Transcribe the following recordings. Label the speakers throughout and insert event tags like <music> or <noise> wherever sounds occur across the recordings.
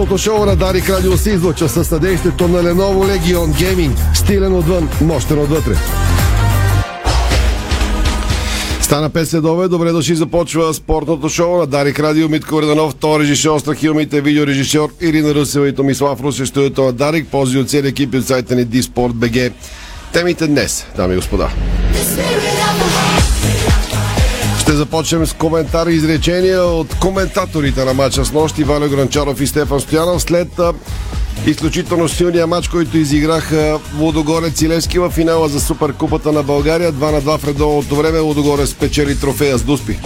Speaker 1: Спортното шоу на Дарик Радио се излъчва със съдействието на Lenovo Legion Gaming. Стилен отвън, мощен отвътре. Стана 5 следове. Добре дошли. Започва спортното шоу на Дарик Радио. Митко Реданов, то режисьор, страхилмите, видеорежисьор Ирина Русева и Томислав Русе. Студиото на Дарик. Пози от целия екип от сайта ни Диспорт БГ. Темите днес, дами и господа. Започнем с коментари и изречения от коментаторите на матча с нощи Валю Гранчаров и Стефан Стоянов след изключително силния матч, който изиграха Лудогорец и Левски в финала за Суперкупата на България. 2 на 2 в редовното време Лудогорец спечели трофея с Дуспи.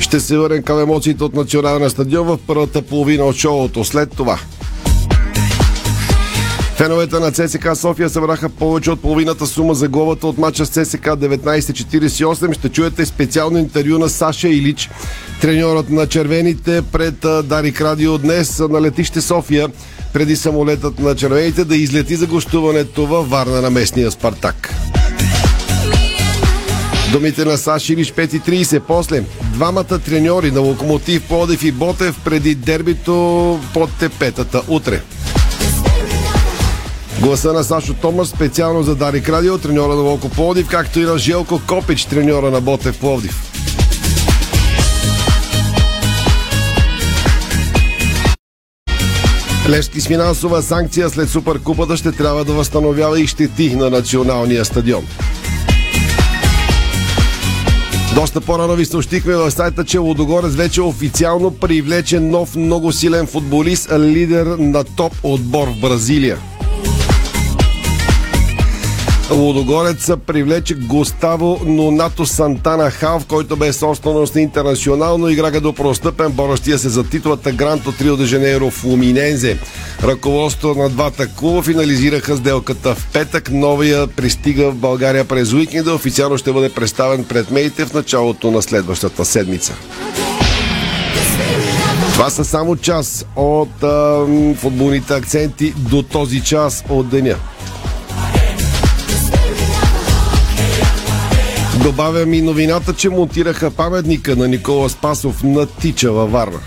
Speaker 1: Ще се върнем към емоциите от националния стадион в първата половина от шоуто. След това Феновете на ЦСК София събраха повече от половината сума за главата от мача с ЦСК 1948. Ще чуете специално интервю на Саша Илич, треньорът на червените пред Дарик Радио днес на летище София преди самолетът на червените да излети за гостуването във Варна на местния Спартак. Думите на Саши Илич 5.30. После двамата треньори на Локомотив Плодев и Ботев преди дербито под тепетата утре. Гласа на Сашо Томас специално за Дарик Радио, треньора на Локо Пловдив, както и на Желко Копич, треньора на Ботев Пловдив. Левски с финансова санкция след Суперкупата ще трябва да възстановява и щети на националния стадион. Доста по-рано ви съобщихме в сайта, че Лодогорец вече официално привлече нов много силен футболист, лидер на топ отбор в Бразилия. Лудогорец привлече Густаво Нонато Сантана Халф, който бе собственост на интернационално игра до простъпен, борещия се за титлата Грант от Рио де Жанейро в Луминензе. Ръководството на двата клуба финализираха сделката в петък. Новия пристига в България през уикенда. Официално ще бъде представен пред медиите в началото на следващата седмица. Това са само част от а, футболните акценти до този час от деня. Добавям и новината, че монтираха паметника на Никола Спасов на Тича във Варна.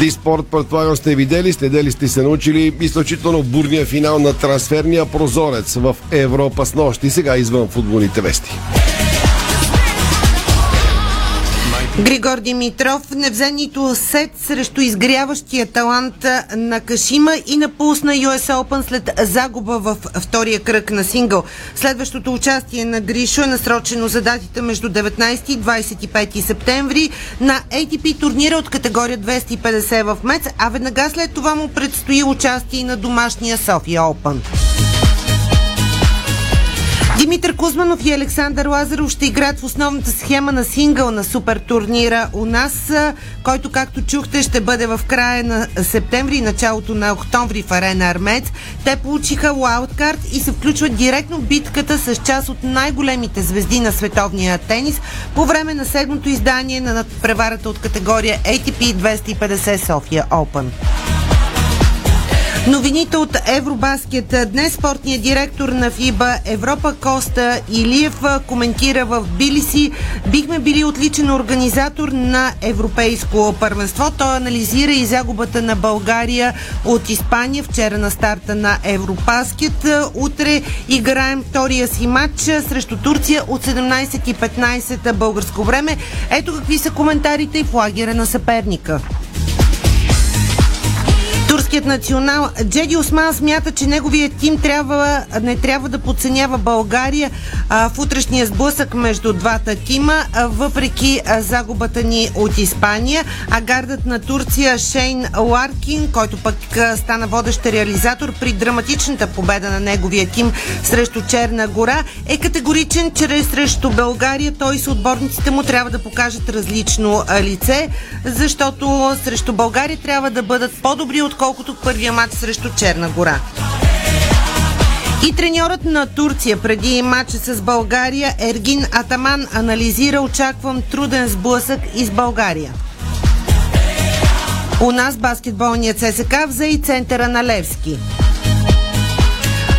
Speaker 1: Диспорт, предполагам сте видели, следели сте се научили изключително бурния финал на трансферния прозорец в Европа с нощ и сега извън футболните вести.
Speaker 2: Григор Димитров не сет срещу изгряващия талант на Кашима и напусна US Open след загуба в втория кръг на сингъл. Следващото участие на Гришо е насрочено за датите между 19 и 25 септември на ATP турнира от категория 250 в Мец, а веднага след това му предстои участие на домашния София Open. Димитър Кузманов и Александър Лазаров ще играят в основната схема на сингъл на супер турнира у нас, който, както чухте, ще бъде в края на септември и началото на октомври в арена Армец. Те получиха лаудкарт и се включват директно в битката с част от най-големите звезди на световния тенис по време на седмото издание на надпреварата от категория ATP 250 София Open. Новините от Евробаскет. Днес спортният директор на ФИБА Европа Коста Илиев коментира в Билиси. Бихме били отличен организатор на европейско първенство. Той анализира и загубата на България от Испания вчера на старта на Евробаскет. Утре играем втория си матч срещу Турция от 17.15 българско време. Ето какви са коментарите и в лагера на съперника. Турският национал Джеди Осман смята, че неговият тим трябва, не трябва да подценява България а, в утрешния сблъсък между двата тима, а, въпреки а, загубата ни от Испания. А гардът на Турция Шейн Ларкин, който пък а, стана водещ реализатор при драматичната победа на неговия тим срещу Черна гора, е категоричен, че срещу България той с отборниците му трябва да покажат различно лице, защото срещу България трябва да бъдат по-добри, отколкото първия матч срещу Черна гора. И треньорът на Турция преди матча с България Ергин Атаман анализира очаквам труден сблъсък из България. У нас баскетболният ССК взе и центъра на Левски.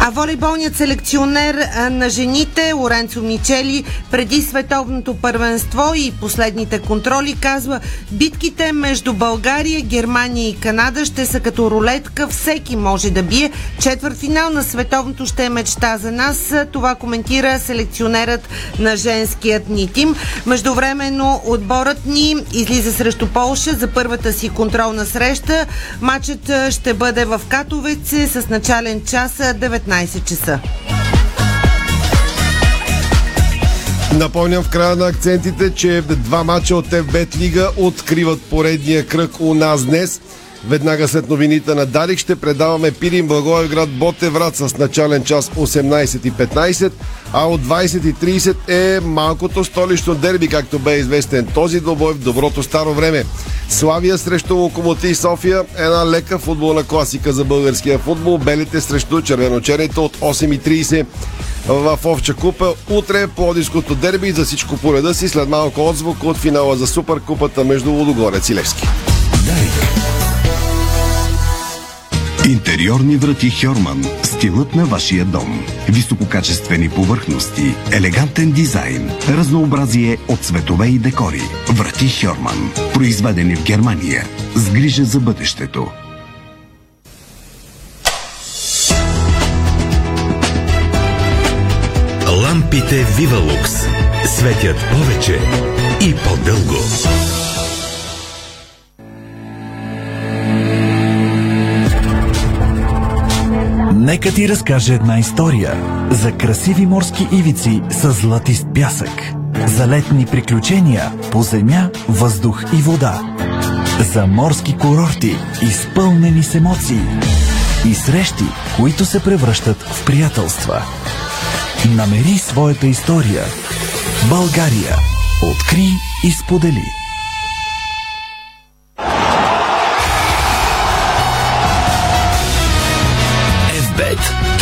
Speaker 3: А волейболният селекционер на жените Лоренцо Мичели преди световното първенство и последните контроли казва битките между България, Германия и Канада ще са като рулетка, всеки може да бие. Четвъртфинал на световното ще е мечта за нас. Това коментира селекционерът на женският ни тим. Междувременно отборът ни излиза срещу Полша за първата си контролна среща. Матчът ще бъде в Катовеце с начален час 19 часа.
Speaker 1: Напомням в края на акцентите, че два мача от FBET Лига откриват поредния кръг у нас днес. Веднага след новините на Дарик ще предаваме Пирин Благоевград Ботеврат с начален час 18.15, а от 20.30 е малкото столично дерби, както бе известен този добой в доброто старо време. Славия срещу Локомотив София, една лека футболна класика за българския футбол, белите срещу червеночерните от 8.30 в Овча купа. Утре по Одиското дерби за всичко по реда си след малко отзвук от финала за Суперкупата между Лудогорец и Левски.
Speaker 4: Интериорни врати Хьорман. Стилът на вашия дом. Висококачествени повърхности, елегантен дизайн, разнообразие от цветове и декори. Врати Хьорман. Произведени в Германия. С грижа за бъдещето.
Speaker 5: Лампите Вивалукс светят повече и по-дълго.
Speaker 6: Нека ти разкаже една история за красиви морски ивици с златист пясък, за летни приключения по земя, въздух и вода, за морски курорти, изпълнени с емоции и срещи, които се превръщат в приятелства. Намери своята история. България. Откри и сподели.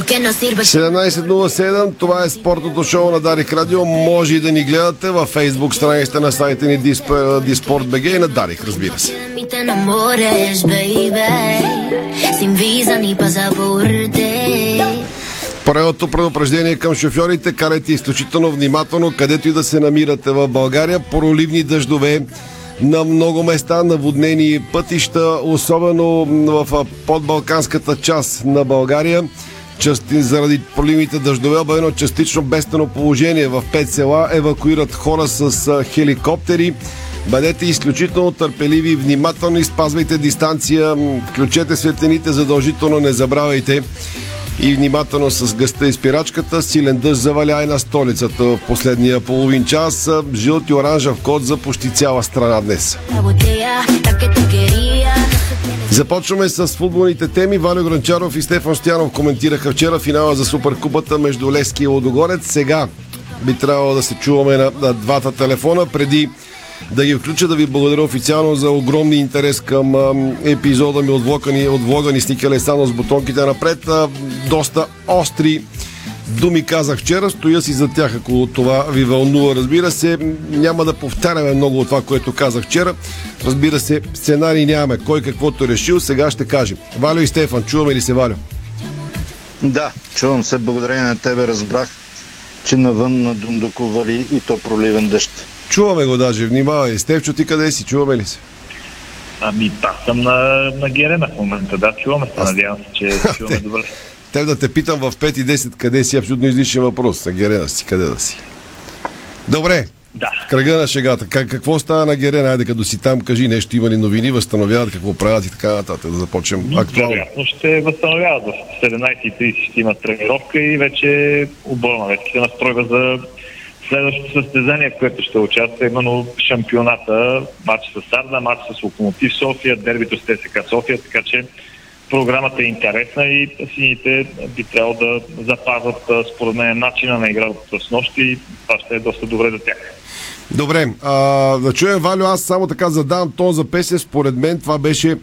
Speaker 1: 17.07, това е спортното шоу на Дарик Радио. Може и да ни гледате във фейсбук страницата на сайта ни Диспорт БГ и на Дарик, разбира се. Първото предупреждение към шофьорите, карайте изключително внимателно, където и да се намирате в България. Проливни дъждове на много места, наводнени пътища, особено в подбалканската част на България. Части, заради проливните дъждове, обявено частично бедствено положение в пет села, евакуират хора с хеликоптери. Бъдете изключително търпеливи и внимателни, спазвайте дистанция, включете светените задължително, не забравяйте и внимателно с гъста и спирачката. Силен дъжд заваля и на столицата в последния половин час. Жълт и оранжев код за почти цяла страна днес. Започваме с футболните теми. Валю Гранчаров и Стефан Стоянов коментираха вчера финала за Суперкупата между Лески и Лодогорец. Сега би трябвало да се чуваме на, на двата телефона. Преди да ги включа, да ви благодаря официално за огромния интерес към ам, епизода ми от влога ни, от влога с Ника Лесано с бутонките напред. А, доста остри думи казах вчера, стоя си за тях, ако това ви вълнува. Разбира се, няма да повтаряме много от това, което казах вчера. Разбира се, сценарий нямаме. Кой каквото е решил, сега ще кажем. Валю и Стефан, чуваме ли се, Валю?
Speaker 7: Да, чувам се. Благодарение на тебе разбрах, че навън на Дундуко вали и то проливен дъжд.
Speaker 1: Чуваме го даже, внимавай. Стефчо, ти къде си? Чуваме ли се?
Speaker 8: Ами, аз съм на, на Герена в момента, да, чуваме се,
Speaker 1: Аз-
Speaker 8: надявам се, че чуваме <laughs> добре.
Speaker 1: Те да те питам в 5 и 10 къде си, абсолютно излишен въпрос. На Герена си, къде да си? Добре,
Speaker 8: Да.
Speaker 1: кръга на шегата. Как, какво става на Герена? Айде, като си там, кажи нещо, има ли новини, възстановяват, какво правят и така нататък, да започнем актуално.
Speaker 8: Вероятно ще възстановяват в 17.30 ще имат тренировка и вече отборна вече се настройва за следващото състезание, в което ще участва именно шампионата, матч с Сарда, матч с Локомотив София, дербито с ТСК София, така че програмата е интересна и сините би трябвало да запазват според мен начина на игра от с нощи и това ще е доста добре за тях.
Speaker 1: Добре, а, да чуем Валю, аз само така задавам тон за песен. Според мен това беше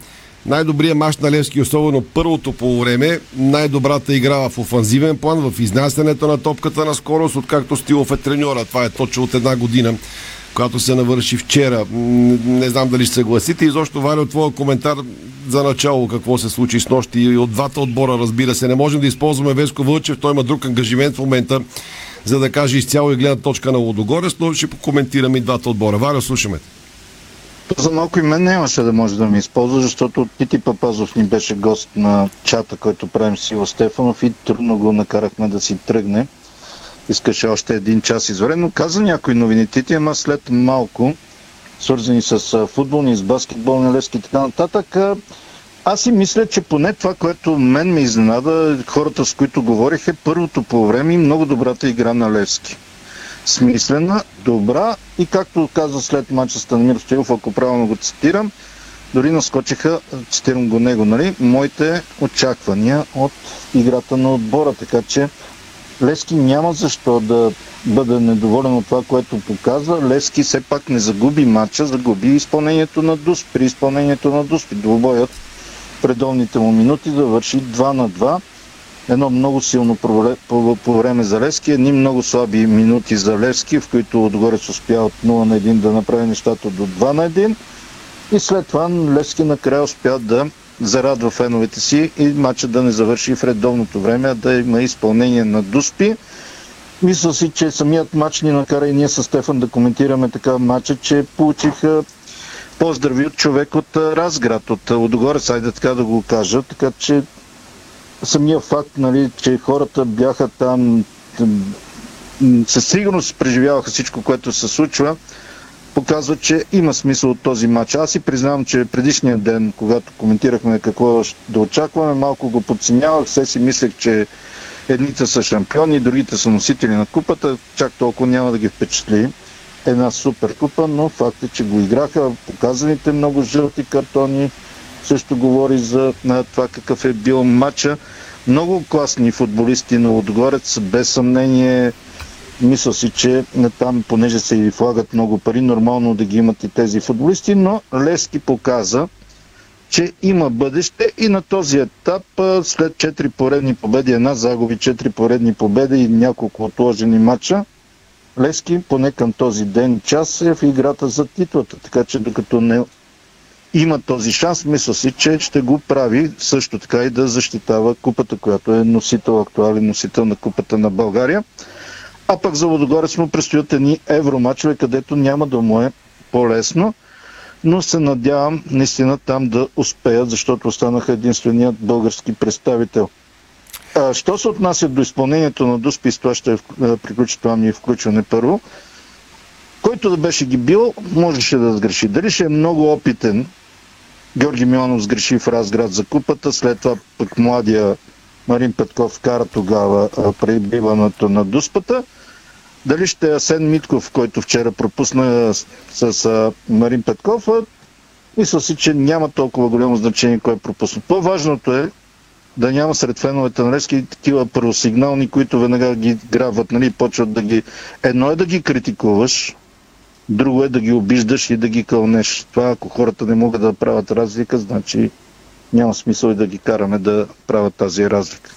Speaker 1: най-добрият мач на Левски, особено първото по време, най-добрата игра в офанзивен план, в изнасянето на топката на скорост, откакто Стилов е треньора. Това е точно от една година, която се навърши вчера. Не знам дали ще съгласите. Изобщо, Валя, твоя коментар за начало какво се случи с нощи и от двата отбора, разбира се. Не можем да използваме Веско Вълчев, той има друг ангажимент в момента, за да каже изцяло и гледна точка на Лодогорец, но ще покоментираме и двата отбора. Валя, слушаме.
Speaker 7: За малко и мен нямаше да може да ми използва, защото Тити Папазов ни беше гост на чата, който правим с Иво Стефанов и трудно го накарахме да си тръгне. Искаше още един час изварено. Каза някои новини Тити, ама след малко, свързани с футболни, с баскетболни лески и така нататък, аз си мисля, че поне това, което мен ме изненада, хората с които говорих е първото по време и много добрата игра на Левски смислена, добра и както каза след мача Станимир Стоилов, ако правилно го цитирам, дори наскочиха, цитирам го него, нали, моите очаквания от играта на отбора, така че Лески няма защо да бъде недоволен от това, което показва. Лески все пак не загуби матча, загуби изпълнението на ДУС. При изпълнението на ДУС двубоят предолните му минути завърши 2 на 2 едно много силно по, време за Левски, едни много слаби минути за Левски, в които отгоре успя от 0 на 1 да направи нещата до 2 на 1. И след това Левски накрая успя да зарадва феновете си и матча да не завърши в редовното време, а да има изпълнение на Дуспи. Мисля си, че самият матч ни накара и ние с Стефан да коментираме така матча, че получиха поздрави от човек от Разград, от Лодогорец, айде така да го кажа, така че самия факт, нали, че хората бяха там, със сигурност преживяваха всичко, което се случва, показва, че има смисъл от този матч. Аз си признавам, че предишния ден, когато коментирахме какво да очакваме, малко го подценявах. Все си мислех, че едните са шампиони, другите са носители на купата. Чак толкова няма да ги впечатли една супер купа, но факт е, че го играха. Показаните много жълти картони, също говори за на това какъв е бил матча. Много класни футболисти на Отгорец, без съмнение. Мисля си, че там, понеже се и влагат много пари, нормално да ги имат и тези футболисти, но Лески показа, че има бъдеще и на този етап, след 4 поредни победи, една загуби, 4 поредни победи и няколко отложени матча, Лески поне към този ден час е в играта за титлата. Така че докато не има този шанс, мисля си, че ще го прави също така и да защитава купата, която е носител, актуален носител на купата на България. А пък за Водогорец му предстоят едни евромачове, където няма да му е по-лесно, но се надявам наистина там да успеят, защото останаха единственият български представител. А, що се отнася до изпълнението на Дуспи, с това ще приключи това ми включване първо, който да беше ги бил, можеше да сгреши. Дали ще е много опитен Георги Миланов сгреши в Разград за купата, след това пък младия Марин Петков кара тогава прибиването на Дуспата. Дали ще е Асен Митков, който вчера пропусна с, с Марин Петков, мисля си, че няма толкова голямо значение кой е пропусна. По-важното е да няма сред феновете на Левски такива първосигнални, които веднага ги грабват, нали, почват да ги... Едно е да ги критикуваш, Друго е да ги обиждаш и да ги кълнеш. Това, ако хората не могат да правят разлика, значи няма смисъл и да ги караме да правят тази разлика.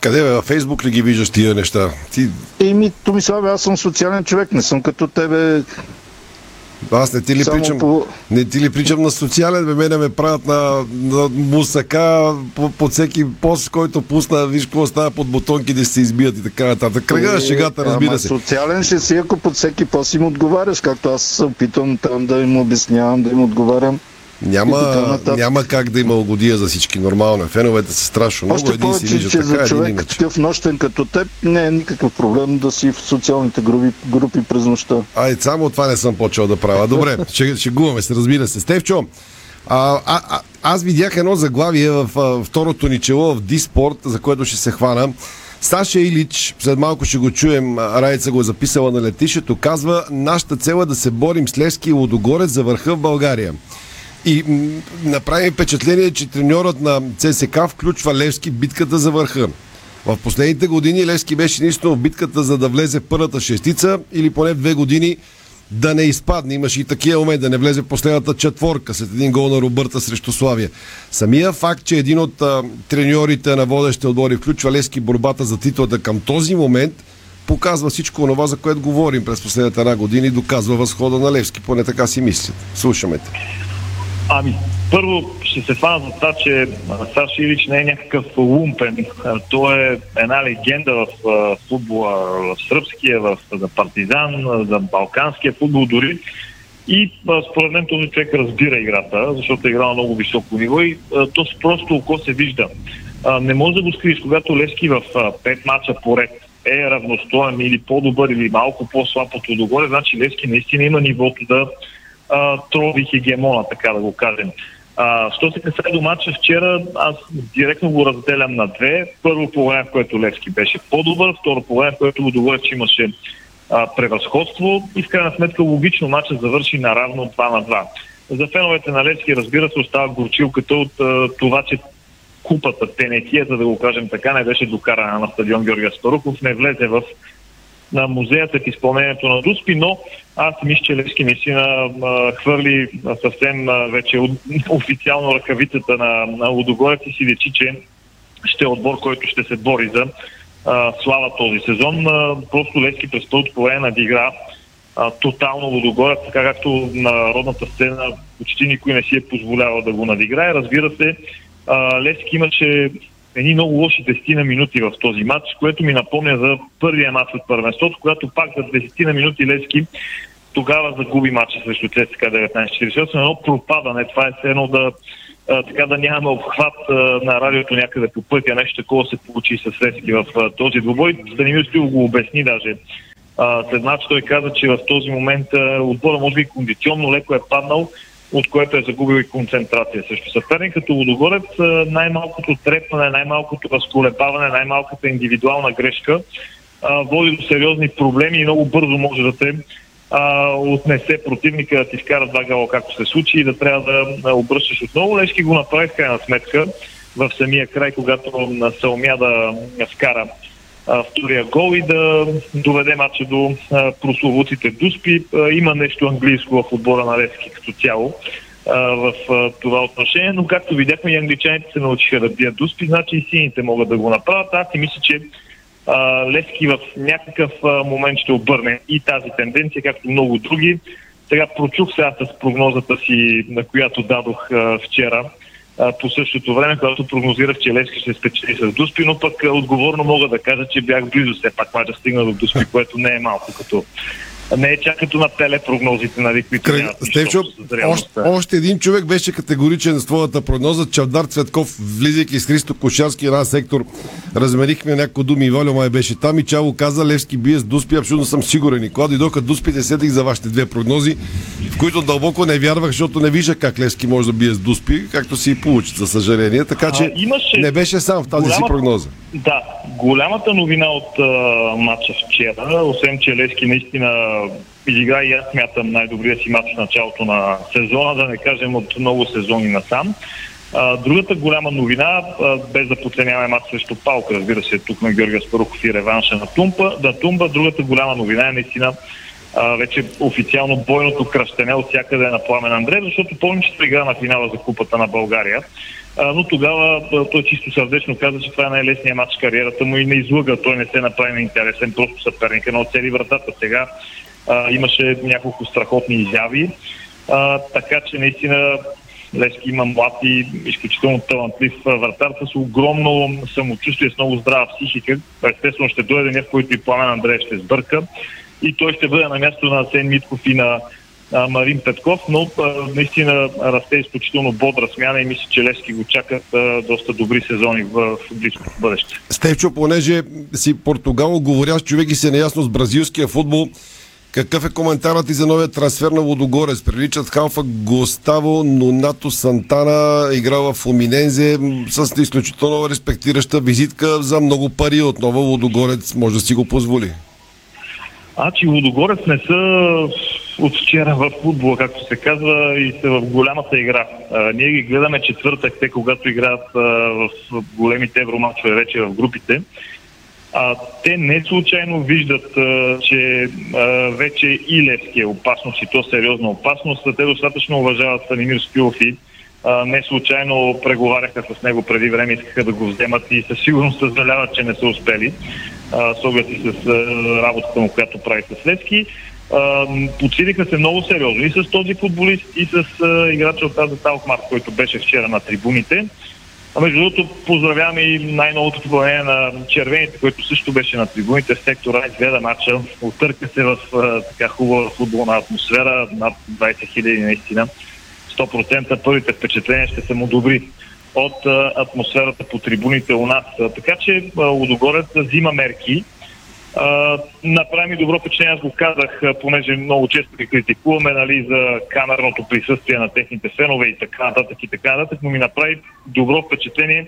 Speaker 1: Къде бе, във Фейсбук ли ги виждаш тия неща? Ти...
Speaker 7: Еми, Томиславе, аз съм социален човек, не съм като тебе
Speaker 1: аз не ти ли причам, по... не ти ли причам на социален, бе мене ме правят на, на мусака по, под всеки пост, който пусна, виж какво става под бутонки да се избият и така нататък. Кръга на шегата, разбира ама, се.
Speaker 7: Социален ще си, ако под всеки пост им отговаряш, както аз се опитвам там да им обяснявам, да им отговарям.
Speaker 1: Няма, няма как да има угодия за всички. Нормално. Феновете са страшно много.
Speaker 7: Още един повече, си че за човек такъв нощен като теб не е никакъв проблем да си в социалните групи, групи през нощта.
Speaker 1: Ай, само това не съм почел да правя. Добре, <laughs> ще, шегуваме се, разбира се. Стевчо, а, а, а, аз видях едно заглавие в а, второто ни чело в Диспорт, за което ще се хвана. Саша Илич, след малко ще го чуем, Райца го е записала на летището, казва, нашата цел е да се борим с Левски и Лодогорец за върха в България. И м- направи впечатление, че треньорът на ЦСК включва Левски битката за върха. В последните години Левски беше единствено в битката за да влезе в първата шестица или поне две години да не изпадне. Имаше и такива момент да не влезе в последната четворка след един гол на Робърта срещу Славия. Самия факт, че един от а, треньорите на водещите отбори включва Левски в борбата за титлата към този момент показва всичко това, за което говорим през последната една година и доказва възхода на Левски. Поне така си мислят. Слушаме те.
Speaker 8: Ами, първо ще се фана за това, че Саш Илич не е някакъв лумпен. Той е една легенда в футбола, в сръбския, в за партизан, за балканския футбол дори. И според мен този човек разбира играта, защото е играл на много високо ниво и то просто око се вижда. Не може да го скриеш, когато Левски в 5 мача поред е равностоен или по-добър или малко по-слаб от Лудогорец, значи Левски наистина има нивото да а, трови хегемона, така да го кажем. А, що се касае до матча вчера, аз директно го разделям на две. Първо по време, в което Левски беше по-добър, второ по време, в което Лудогорец имаше а, превъзходство и в крайна сметка логично матчът завърши наравно 2 на 2. За феновете на Левски, разбира се, остава горчилката от а, това, че купата, тенетията, да го кажем така, не беше докарана на стадион Георгия Спарухов, не влезе в на музеята в изпълнението на Дуспи, но аз мисля, че Левски наистина хвърли съвсем вече <laughs> официално ръкавицата на, на Лудогорец и си лечи, че ще е отбор, който ще се бори за а, слава този сезон. А, просто Левски през първото време надигра а, тотално Лудогорец, така както на родната сцена почти никой не си е позволявал да го надиграе. Разбира се, а, Левски имаше едни много лоши 10 на минути в този матч, което ми напомня за първия матч от първенството, когато пак за 10 на минути Левски тогава загуби матча срещу ЦСКА 1948, едно пропадане. Това е все едно да, а, така да нямаме обхват а, на радиото някъде по пътя. Нещо такова се получи с Левски в а, този двубой. Станимир Стоилов го обясни даже. А, след матч той каза, че в този момент а, отбора може би кондиционно леко е паднал, от което е загубил и концентрация срещу съперник. Като Лудогорец най-малкото трепване, най-малкото разколебаване, най-малката индивидуална грешка а, води до сериозни проблеми и много бързо може да те а, отнесе противника да ти вкара два гала, както се случи и да трябва да обръщаш отново. Лешки го направи в крайна сметка в самия край, когато а, се умя да вкара втория гол и да доведе матча до а, прословутите дуспи. Има нещо английско в отбора на Левски като цяло в това отношение, но както видяхме и англичаните се научиха да бият дуспи, значи и сините могат да го направят. Аз си мисля, че Левски в някакъв момент ще обърне и тази тенденция, както много други. Сега прочух сега с прогнозата си, на която дадох вчера а, по същото време, когато прогнозирах, че Левски ще спечели с Дуспи, но пък отговорно мога да кажа, че бях близо. Все пак мача стигна до Дуспи, <laughs> което не е малко като не е чак като на телепрогнозите, нали, които
Speaker 1: Край...
Speaker 8: нямат
Speaker 1: Стевчо, още, още един човек беше категоричен с твоята прогноза. Чавдар Цветков, влизайки с Христо Кошарски една сектор, разменихме няколко думи и Валя май беше там и Чаво каза Левски бие с Дуспи, абсолютно съм сигурен. И когато дойдоха Дуспите, седих за вашите две прогнози, в които дълбоко не вярвах, защото не виждах как Левски може да бие с Дуспи, както си и получи, за съжаление. Така че
Speaker 8: А, имаше
Speaker 1: не беше сам в тази си
Speaker 8: голяма-
Speaker 1: прогноза.
Speaker 8: Да, голямата новина от а, матча вчера, освен че Левски наистина изигра и аз смятам най-добрия си матч в началото на сезона, да не кажем от много сезони насам. А, другата голяма новина, а, без да подценяваме матч срещу Палка, разбира се, тук на Георгия Спарухов и реванша на Тумба, да Тумба, другата голяма новина е наистина а, вече официално бойното кръщене от всякъде на Пламен Андреев, защото помня, че игра на финала за Купата на България. А, но тогава той чисто сърдечно каза, че това е най-лесният матч в кариерата му и не излъга. Той не се направи на интересен, просто съперника, но оцели вратата. Сега а, имаше няколко страхотни изяви. А, така че наистина Левски има млад и изключително талантлив вратар с огромно самочувствие, с много здрава психика. Естествено ще дойде деня, в който и Пламен Андреев ще сбърка. И той ще бъде на място на Сен Митков и на а, Марин Петков, но а, наистина расте изключително бодра смяна и мисля, че Левски го чакат а, доста добри сезони в, в близкото бъдеще.
Speaker 1: Стевчо, понеже си португал говорящ човек и се неясно с бразилския футбол, какъв е коментарът ти за новия трансфер на Лодогорец? Приличат халфа Гоставо, Нонато Сантана, играл в Фуминензе м, с изключително респектираща визитка за много пари. Отново Лодогорец може да си го позволи.
Speaker 8: А, че Лудогорец не са от вчера в футбола, както се казва, и са в голямата игра. А, ние ги гледаме четвъртък, те когато играят а, в големите евромачове вече в групите. А, те не случайно виждат, а, че а, вече и Левски е опасност и то сериозна опасност. Те достатъчно уважават Станимир Спилов и а, не случайно преговаряха с него преди време, искаха да го вземат и със сигурност съжаляват, че не са успели а, с оглед и с а, работата му, която прави с Левски. Подсилиха се много сериозно и с този футболист, и с а, играча от тази Талкмарк, който беше вчера на трибуните. А между другото, поздравяваме и най-новото попълнение на червените, който също беше на трибуните в сектора. Изгледа матча, отърка се в а, така хубава футболна атмосфера, над 20 хиляди наистина. 100% първите впечатления ще са му добри от атмосферата по трибуните у нас. Така че Лудогорец взима мерки. Направи ми добро впечатление, аз го казах, понеже много често ги критикуваме нали, за камерното присъствие на техните фенове и така нататък и така нататък, но ми направи добро впечатление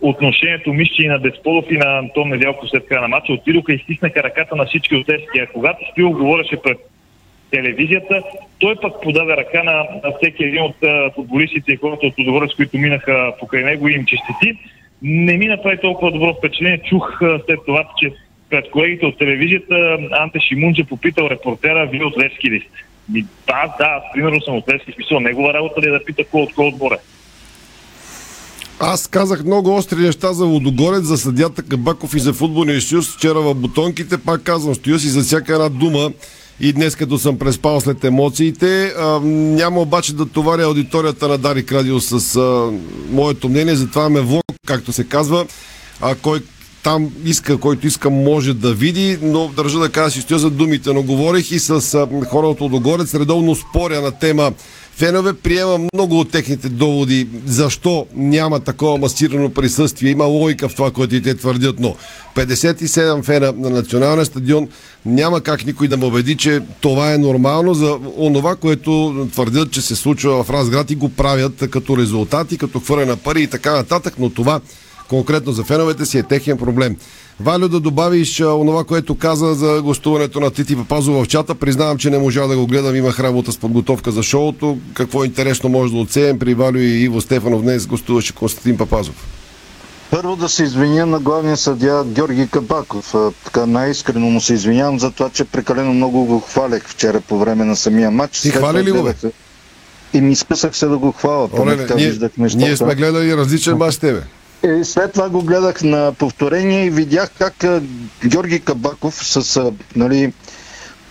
Speaker 8: отношението Мишчи и на Десполов и на Антон Недялко след края на матча. Отидоха и стиснаха ръката на всички от А когато Стил говореше пред телевизията. Той пък подаде ръка на, на всеки един от футболистите и хората от Лудогорец, които минаха покрай него и им честити. Не ми направи толкова добро впечатление. Чух след това, че пред колегите от телевизията Анте Шимунджа попитал репортера, вие от Левски ли сте? Ми, да, да, аз примерно съм от Левски. Смисъл, негова работа ли е да пита кой от кой отбор е?
Speaker 1: Аз казах много остри неща за Водогорец, за съдята Кабаков и за футболния съюз вчера в бутонките. Пак казвам, стоя си за всяка една дума и днес като съм преспал след емоциите. А, няма обаче да товаря аудиторията на Дарик Радио с а, моето мнение, затова ме влог, както се казва, а, кой там иска, който иска, може да види, но държа да кажа си стоя за думите, но говорих и с хората от Огорец, редовно споря на тема фенове. Приемам много от техните доводи защо няма такова масирано присъствие. Има логика в това, което и те твърдят, но 57 фена на националния стадион няма как никой да ме убеди, че това е нормално за онова, което твърдят, че се случва в Разград и го правят като резултати, като хвърля на пари и така нататък, но това конкретно за феновете си е техен проблем. Валю, да добавиш а, онова, което каза за гостуването на Тити Папазов в чата. Признавам, че не можа да го гледам. Имах работа с подготовка за шоуто. Какво интересно може да отсеем при Валю и Иво Стефанов днес гостуваше Константин Папазов.
Speaker 7: Първо да се извиня на главния съдя Георги Кабаков. Така най-искрено му се извинявам за това, че прекалено много го хвалех вчера по време на самия матч.
Speaker 1: Ти хвали ли го?
Speaker 7: И ми изписах се да го хваля.
Speaker 1: Оле, ние, ние сме гледали различен <laughs> мач с тебе.
Speaker 7: И след това го гледах на повторение и видях как Георги Кабаков с, нали,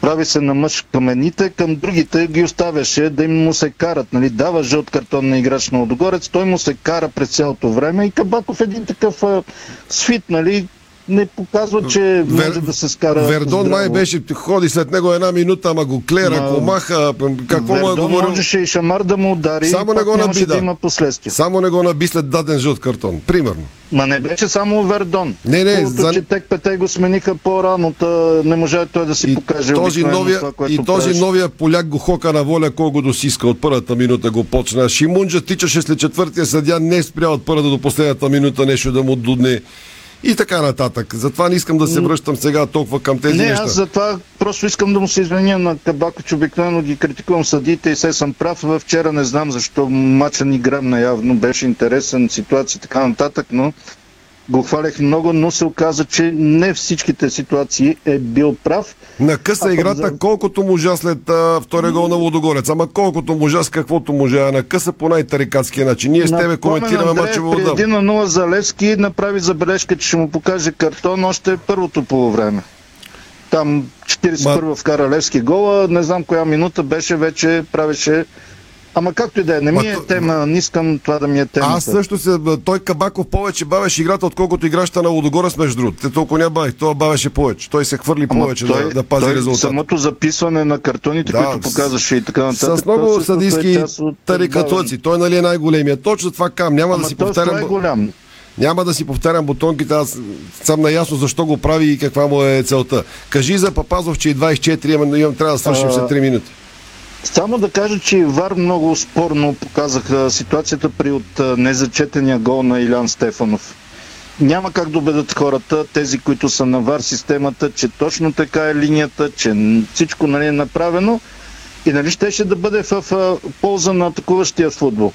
Speaker 7: прави се на мъж към едните, към другите ги оставяше да им му се карат. Нали, дава жълт картон на играч на Одогорец, той му се кара през цялото време и Кабаков един такъв а, свит, нали, не показва, че може Вер... да се скара.
Speaker 1: Вердон здраво. май беше, ходи след него една минута, ама го клера, Ма... комаха, какво
Speaker 7: Вердон
Speaker 1: му е говорил?
Speaker 7: можеше и Шамар да му удари,
Speaker 1: само не го наби,
Speaker 7: да. има последствия.
Speaker 1: Само не го наби след даден жълт картон, примерно.
Speaker 7: Ма не беше само Вердон.
Speaker 1: Не, не,
Speaker 7: Колото, за... че Тек Пете го смениха по-рано, та не може той да си
Speaker 1: и
Speaker 7: покаже
Speaker 1: този новия,
Speaker 7: това,
Speaker 1: И този правиш. новия поляк го хока на воля, кой го досиска от първата минута го почна. Шимунджа тичаше след четвъртия съдя, не спря от първата до последната минута нещо да му дудне и така нататък. Затова не искам да се връщам сега толкова към тези
Speaker 7: не,
Speaker 1: неща.
Speaker 7: аз затова просто искам да му се извиня на Кабако, че обикновено ги критикувам съдите и се съм прав. Вчера не знам защо мача ни грабна явно, беше интересен ситуация и така нататък, но го хвалях много, но се оказа, че не всичките ситуации е бил прав.
Speaker 1: На къса играта за... колкото можа след а, втория гол на Лодогорец. Ама колкото можа с каквото можа. На къса по най-тарикатския начин. Ние с тебе коментираме мача
Speaker 7: в При 1 на 0 за Левски направи забележка, че ще му покаже картон още първото полувреме. Там 41 Ма... вкара Левски гола, не знам коя минута беше, вече правеше Ама както и да е, не ми е тема, не искам това да ми е тема.
Speaker 1: Аз също се, той Кабаков повече бавеше играта, отколкото играща на Лодогорец между другото. Те толкова не бавих, той бавеше повече. Той се хвърли Ама повече той, да, да пази той, резултат.
Speaker 7: Самото записване на картоните, да, които показваше и така нататък.
Speaker 1: С много съдийски е. Той нали е най-големия. Точно това кам. Няма
Speaker 7: Ама
Speaker 1: да си повтарям.
Speaker 7: Е голям.
Speaker 1: Няма да си повтарям бутонките, аз съм наясно защо го прави и каква му е целта. Кажи за Папазов, че и 24, имам, имам трябва да свършим след 3 минути.
Speaker 7: Само да кажа, че ВАР много спорно показаха ситуацията при от незачетения гол на Илян Стефанов. Няма как да убедат хората, тези, които са на ВАР системата, че точно така е линията, че всичко нали, е направено. И нали щеше да бъде в, в полза на атакуващия футбол.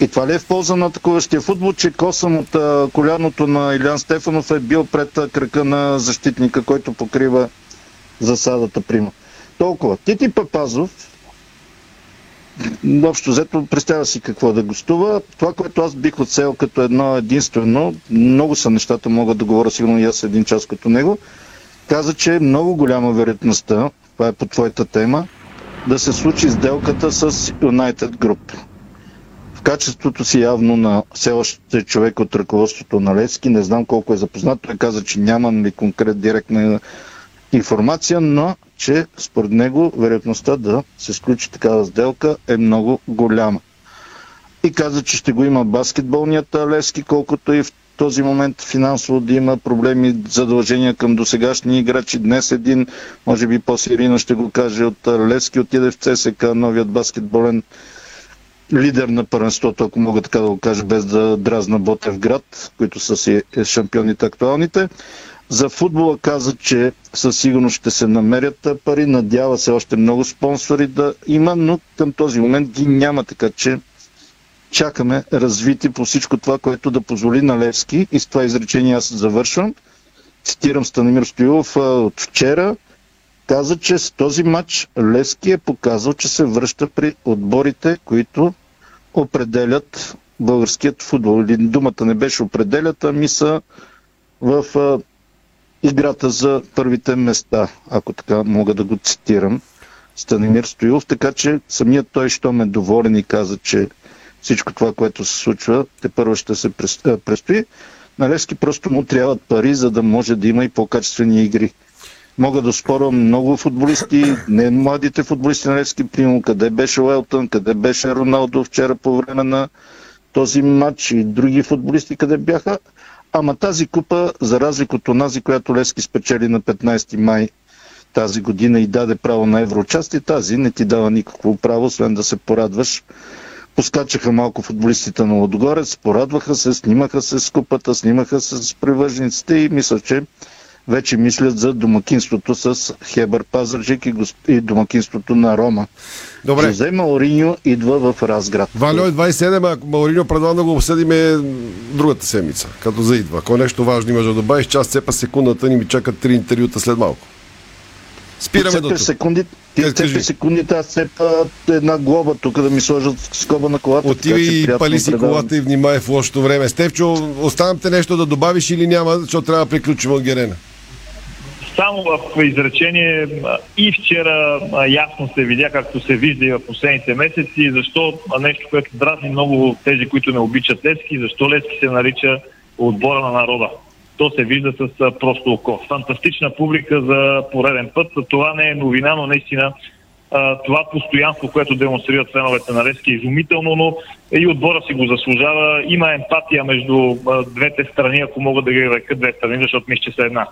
Speaker 7: И това ли е в полза на атакуващия футбол, че косъм от а, коляното на Илян Стефанов е бил пред а, кръка на защитника, който покрива засадата прима. Толкова. Тити Папазов, общо взето, представя си какво да гостува. Това, което аз бих отсел като едно единствено, много са нещата, мога да говоря сигурно и аз един час като него, каза, че е много голяма вероятността, това е по твоята тема, да се случи сделката с United Group. В качеството си явно на все още човек от ръководството на Левски, не знам колко е запознат, той каза, че нямам ли конкрет директна информация, но че според него вероятността да се сключи такава сделка е много голяма. И каза, че ще го има баскетболният Левски, колкото и в този момент финансово да има проблеми, задължения към досегашни играчи. Днес един, може би по-сирина ще го каже, от Левски отиде в ЦСК, новият баскетболен лидер на първенството, ако мога така да го кажа, без да дразна Ботев град, които са си шампионите актуалните. За футбола каза, че със сигурност ще се намерят пари. Надява се още много спонсори да има, но към този момент ги няма, така че чакаме развити по всичко това, което да позволи на Левски. И с това изречение аз завършвам. Цитирам Станимир Стоилов от вчера. Каза, че с този матч Левски е показал, че се връща при отборите, които определят българският футбол. Думата не беше определят, ами са в играта за първите места, ако така мога да го цитирам. Станимир Стоилов, така че самият той, що ме доволен и каза, че всичко това, което се случва, те първо ще се престои. На Левски просто му трябват пари, за да може да има и по-качествени игри. Мога да спорвам много футболисти, не младите футболисти на Левски, примерно къде беше Уелтън, къде беше Роналдо вчера по време на този матч и други футболисти къде бяха. Ама тази купа, за разлика от онази, която Левски спечели на 15 май тази година и даде право на евроучастие, тази не ти дава никакво право, освен да се порадваш. Поскачаха малко футболистите на Лодогорец, порадваха се, снимаха се с купата, снимаха се с привържениците и мисля, че вече мислят за домакинството с Хебър Пазарджик и, госп... и домакинството на Рома. Добре. Жозе Мауриньо идва в Разград.
Speaker 1: Валио е 27, ако Мауриньо предлагам да го обсъдим другата седмица, като заидва. Ако е нещо важно имаш да добавиш, час цепа секундата ни ми чакат три интервюта след малко. Спираме до тук.
Speaker 7: секунди, ти цепи секундите, аз цепа една глоба тук да ми сложат скоба на колата.
Speaker 1: Отивай и пали си колата и внимай в лошото време. Стевчо, оставам те нещо да добавиш или няма, защото трябва да приключим от Герена.
Speaker 8: Само в изречение и вчера ясно се видя, както се вижда и в последните месеци, защо нещо, което дразни много тези, които не обичат Лески, защо Лески се нарича отбора на народа. То се вижда с просто око. Фантастична публика за пореден път. Това не е новина, но наистина това постоянство, което демонстрират феновете на Лески е изумително, но и отбора си го заслужава. Има емпатия между двете страни, ако могат да ги рекат две страни, защото мисля, че са една.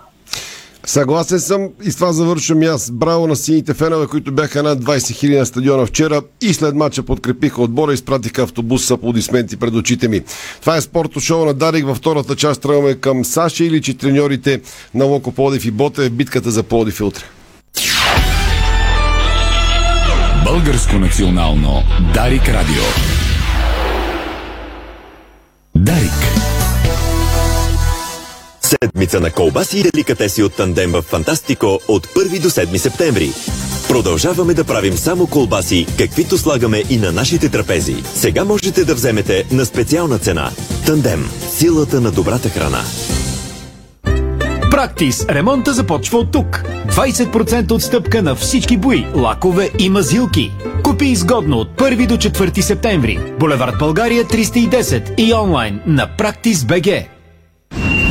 Speaker 1: Съгласен съм и с това завършвам и аз. Браво на сините фенове, които бяха над 20 хиляди на стадиона вчера и след мача подкрепиха отбора и изпратиха автобус с аплодисменти пред очите ми. Това е спорто шоу на Дарик. Във втората част тръгваме към Саша или че треньорите на Локо Плодив и Боте в битката за Плодив и утре.
Speaker 9: Българско национално Дарик Радио. Дарик.
Speaker 10: Седмица на колбаси и деликатеси от тандем в Фантастико от 1 до 7 септември. Продължаваме да правим само колбаси, каквито слагаме и на нашите трапези. Сега можете да вземете на специална цена. Тандем. Силата на добрата храна.
Speaker 11: Практис. Ремонта започва от тук. 20% отстъпка на всички бои, лакове и мазилки. Купи изгодно от 1 до 4 септември. Булевард България 310 и онлайн на Практис БГ.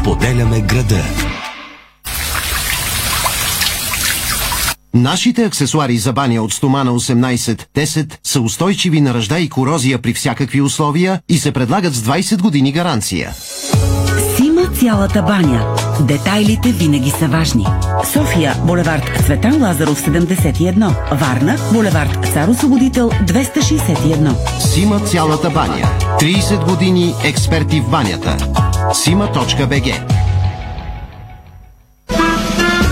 Speaker 9: Споделяме града.
Speaker 12: Нашите аксесуари за баня от стомана 18-10 са устойчиви на ръжда и корозия при всякакви условия и се предлагат с 20 години гаранция.
Speaker 13: Цялата баня. Детайлите винаги са важни. София, булевард Цветан Лазаров 71. Варна, булевард Цар Освободител 261.
Speaker 12: Сима цялата баня. 30 години експерти в банята. Сима.бг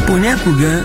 Speaker 14: Понякога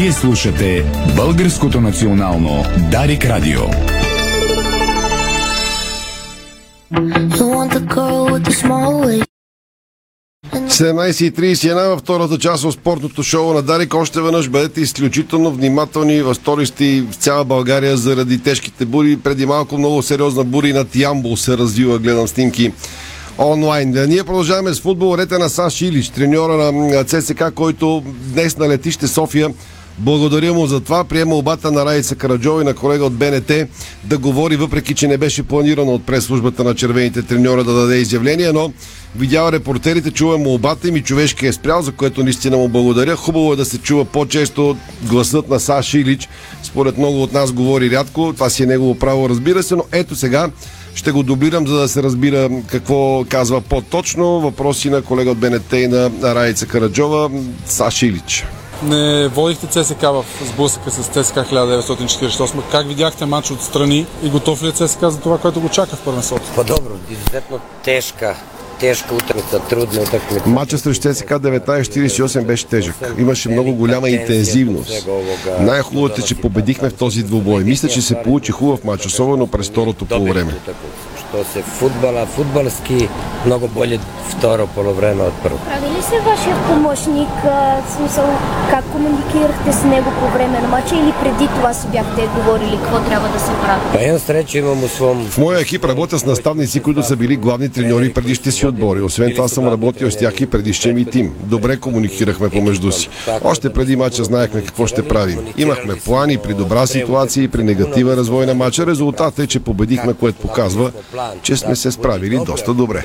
Speaker 15: Вие слушате Българското национално Дарик Радио.
Speaker 16: You want the girl with the small waist.
Speaker 1: 17.31 във втората част от спортното шоу на Дарик. Още веднъж бъдете изключително внимателни в столиците и в цяла България заради тежките бури. Преди малко много сериозна бури над Ямбол се развива. Гледам снимки онлайн. Ние продължаваме с футбол. Рете на Саш Илич, треньора на ЦСК, който днес на летище София благодаря му за това. Приема обата на Раица Караджова и на колега от БНТ да говори, въпреки че не беше планирано от прес-службата на червените треньора да даде изявление, но видява репортерите, чува му обата им и човешки е спрял, за което наистина му благодаря. Хубаво е да се чува по-често гласът на Саш Илич. Според много от нас говори рядко. Това си е негово право, разбира се, но ето сега ще го дублирам, за да се разбира какво казва по-точно. Въпроси на колега от БНТ и на Раица Караджова. Саш Илич.
Speaker 17: Не водихте ЦСК в сблъсъка с ЦСК 1948. Как видяхте матч отстрани и готов ли е ЦСК за това, което го чака в първенството?
Speaker 18: По-добро, изключително тежка тежка утрница, трудна утрница.
Speaker 1: Матча срещу ЦСК 1948 беше тежък. Имаше много голяма интензивност. Най-хубавото е, че победихме в този двубой. Мисля, че се получи хубав матч, особено през второто полувреме.
Speaker 18: Що се футбола, футболски много более второ полувреме от първо.
Speaker 19: Прави ли се вашия помощник, а, в смисъл как комуникирахте с него по време на матча или преди това си бяхте говорили какво трябва да се прави?
Speaker 18: Па една среща имам условно.
Speaker 1: В моя екип работя с наставници, които са били главни треньори преди ще си отбори. Освен това съм работил с тях и предишния ми тим. Добре комуникирахме помежду си. Още преди матча знаехме какво ще правим. Имахме плани при добра ситуация и при негативен развой на матча. Резултатът е, че победихме, което показва, че сме се справили доста добре.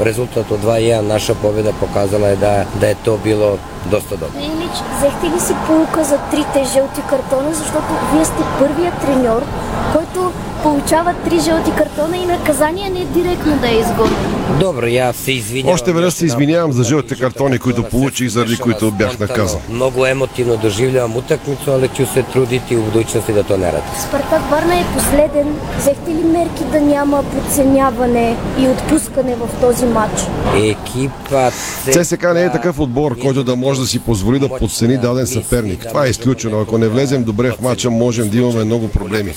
Speaker 18: Резултат от 2-1 наша победа показала е да, да е то било доста добро.
Speaker 19: Илич, взехте ли си полука за трите жълти картона, защото вие сте първият треньор, който получава три жълти картона и наказание не директно да е изгодно.
Speaker 18: Добро, я се извинявам.
Speaker 1: Още веднъж се извинявам за жълтите картони, които получих, заради които бях наказан.
Speaker 18: Много емотивно доживлявам утакмицу, але ću се трудити и в будущности да то не рада.
Speaker 19: Спартак Варна е последен. Взехте ли мерки да няма подценяване и отпускане в този матч?
Speaker 18: Екипа
Speaker 1: ЦСК не е такъв отбор, който да може да си позволи да подцени даден съперник. Това е изключено. Ако не влезем добре в матча, можем да имаме много проблеми.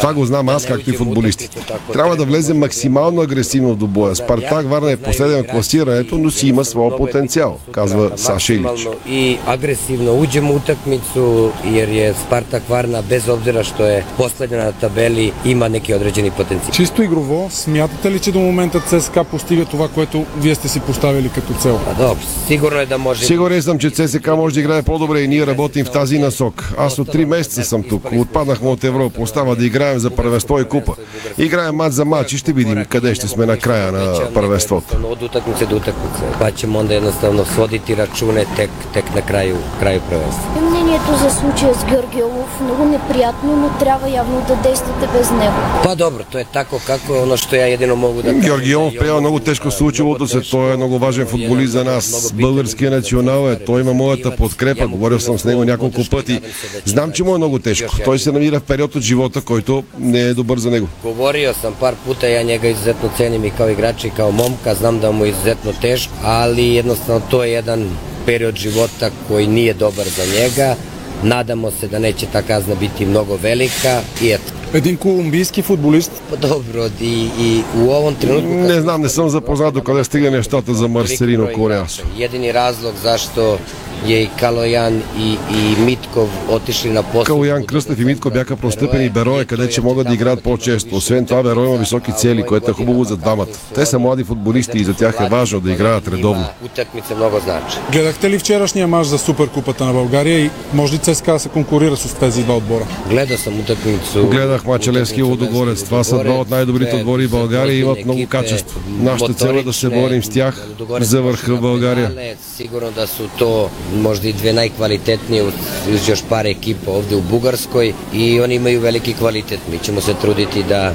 Speaker 1: Това го знам аз, както и футболистите. Трябва да влезем максимално агресивно до боя. Спартак Варна е последен в класирането, но си има своя потенциал, казва Саша Илич.
Speaker 18: И агресивно uđemo u utakmicu jer je Spartak Varna bez obzira što je последен на табели има neki određeni потенциал.
Speaker 17: Чисто игрово, смятате ли, че до момента ЦСКА постига това, което вие сте си поставили като цел?
Speaker 18: А, сигурно е да може.
Speaker 1: Сигурен съм, че ЦСК може да играе по-добре и ние работим в тази насок. Аз от 3 месеца съм тук. Отпаднахме от Европа. Остава да играем за първенство първенство и купа. Играем матч за матч и ще видим къде ще сме на края на първенството.
Speaker 18: Od utakmice do utakmice. Pa ćemo onda jednostavno svoditi račune tek, tek na kraju, kraju prvenstva.
Speaker 19: Мнението за случая с Георгиолов много неприятно, но трябва явно да действате без него.
Speaker 18: Dobro, to je tako kako je ono što ja jedino mogu da kažem.
Speaker 1: Георгиов приема много тежко случилото се. Той е много важен футболист за нас. Българския национал е. Той има моята подкрепа. Говорил съм с него няколко пъти. Знам, че му е много тежко. Той се намира в период от живота, който не е добър за него.
Speaker 18: Govorio sam par puta, ja njega izuzetno cenim i kao igrača i kao momka, znam da mu je izuzetno teško, ali jednostavno to je jedan period života koji nije dobar za njega. Nadamo se da neće ta kazna biti mnogo velika i eto.
Speaker 17: Един колумбийски футболист.
Speaker 18: Pa dobro, i, i u ovom trenutku...
Speaker 1: Не знам, не съм запознат докъде стига нещата за Марселино Кореас.
Speaker 18: Jedini razlog zašto je i Kalojan и, и Митков отишли на пост.
Speaker 1: Калоян Кръстев и Митко бяха простъпени Берое, къде че могат да играят по-често. Освен това, Берое има високи цели, което е хубаво за двамата. Те са млади футболисти и за тях е важно да играят редовно.
Speaker 18: Utakmice mnogo znači.
Speaker 17: Гледахте ли вчерашния мач за Суперкупата на България и може ли ЦСКА да се конкурира с тези два отбора?
Speaker 18: Гледал съм utakmicu.
Speaker 1: Гледах мача Левски и Лодогорец. Това са два от най-добрите отбори в България и имат много качество. Нашата цел е да се борим с тях за върха в България.
Speaker 18: Sigurno da su to možda i dve najkvalitetnije uz, još par ekipa ovde u Bugarskoj i oni imaju veliki kvalitet. Mi ćemo se truditi da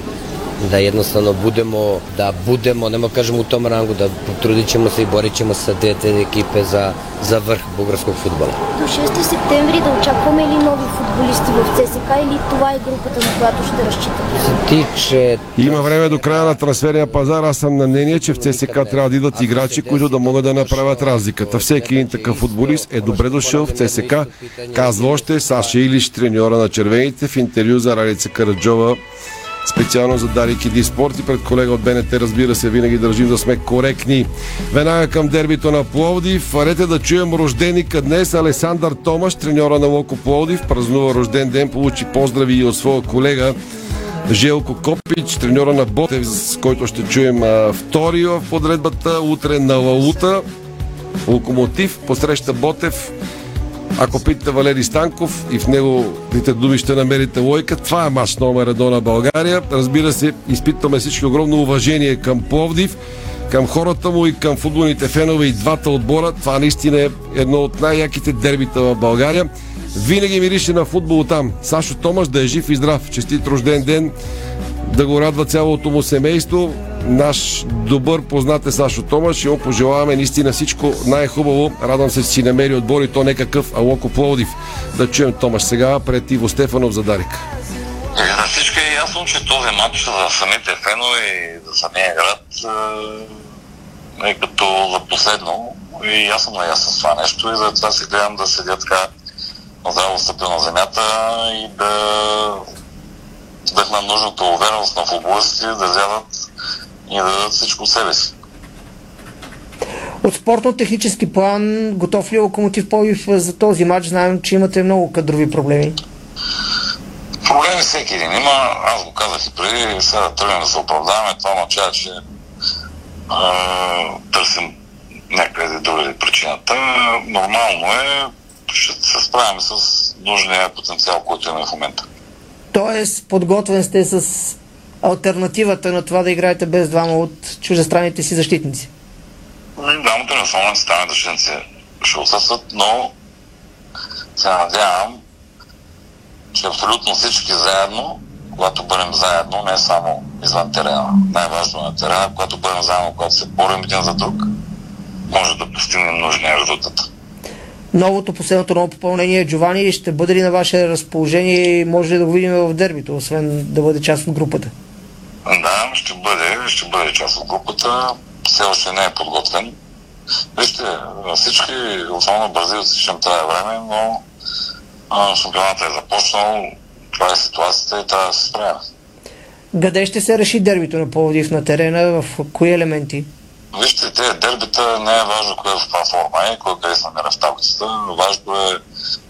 Speaker 18: da jednostavno budemo, da budemo, nemo kažem u tom rangu, da trudit ćemo se i borit ćemo se sa te, te ekipe za, za vrh bugarskog futbola.
Speaker 19: До 6 септември да очакваме ли нови футболисти в ЦСКА или това е групата, на която ще разчитате?
Speaker 18: Тиче...
Speaker 1: Има време до края на трансферния пазар. Аз съм на мнение, че в ЦСК трябва да идват играчи, които да могат да направят разликата. Всеки един такъв футболист е добре дошъл в ЦСК, казва още Саша Илиш, треньора на червените, в интервю за Ралица Караджова специално за Дари Киди Спорт и пред колега от БНТ, разбира се, винаги държим да сме коректни. Веднага към дербито на Пловдив. Фарете да чуем рожденика днес Алесандър Томаш, треньора на Локо Пловдив. Празнува рожден ден, получи поздрави и от своя колега Желко Копич, треньора на Ботев, с който ще чуем а, втори в подредбата. Утре на Лаута. Локомотив посреща Ботев. Ако питате Валери Станков и в негоните думи ще намерите лойка, това е матч номер едно на България. Разбира се, изпитваме всички огромно уважение към Пловдив, към хората му и към футболните фенове и двата отбора. Това наистина е едно от най-яките дербита в България. Винаги мирише на футбол там. Сашо Томаш да е жив и здрав. Честит рожден ден. Да го радва цялото му семейство. Наш добър познат е Сашо Томаш и му пожелаваме наистина всичко най-хубаво. Радвам се, че си намери отбор и то не какъв, а Локо Пловдив. Да чуем Томаш сега пред Иво Стефанов за Дарик.
Speaker 20: За всички е ясно, че този матч за самите фенове и за самия град е, е като за последно. И аз съм наясно с това нещо и затова си гледам да седя така здраво стъпя на земята и да вдъхна нужната увереност на футболистите да вземат и да дадат всичко от себе си.
Speaker 21: От спортно-технически план, готов ли е Локомотив Пловдив за този матч? Знаем, че имате много кадрови проблеми.
Speaker 20: Проблеми всеки един има. Аз го казах и преди, сега да тръгнем да се оправдаваме. Това означава, че а, търсим някъде другаде причината. Нормално е, ще се справим с нужния потенциал, който имаме в момента.
Speaker 21: Тоест, подготвен сте с альтернативата на това да играете без двама от чуждестранните си защитници.
Speaker 20: Дамата на основниците защитници ще отсъстват, но се надявам, че абсолютно всички заедно, когато бъдем заедно, не само извън терена, най-важно на терена, когато бъдем заедно, когато се борим един за друг, може да постигнем нужния резултат.
Speaker 21: Новото, последното ново попълнение Джовани ще бъде ли на ваше разположение и може ли да го видим в дербито, освен да бъде част от групата?
Speaker 20: Да, ще бъде, ще бъде част от групата. Все още не е подготвен. Вижте, всички, основно бразилци, ще им трябва време, но а, шампионата е започнал, това е ситуацията и трябва да се справя.
Speaker 21: Къде ще се реши дербито на Пловдив на терена, в кои елементи?
Speaker 20: Вижте, тези дербита не е важно кой е в каква форма е, кой къде се намира в таблицата. Важно е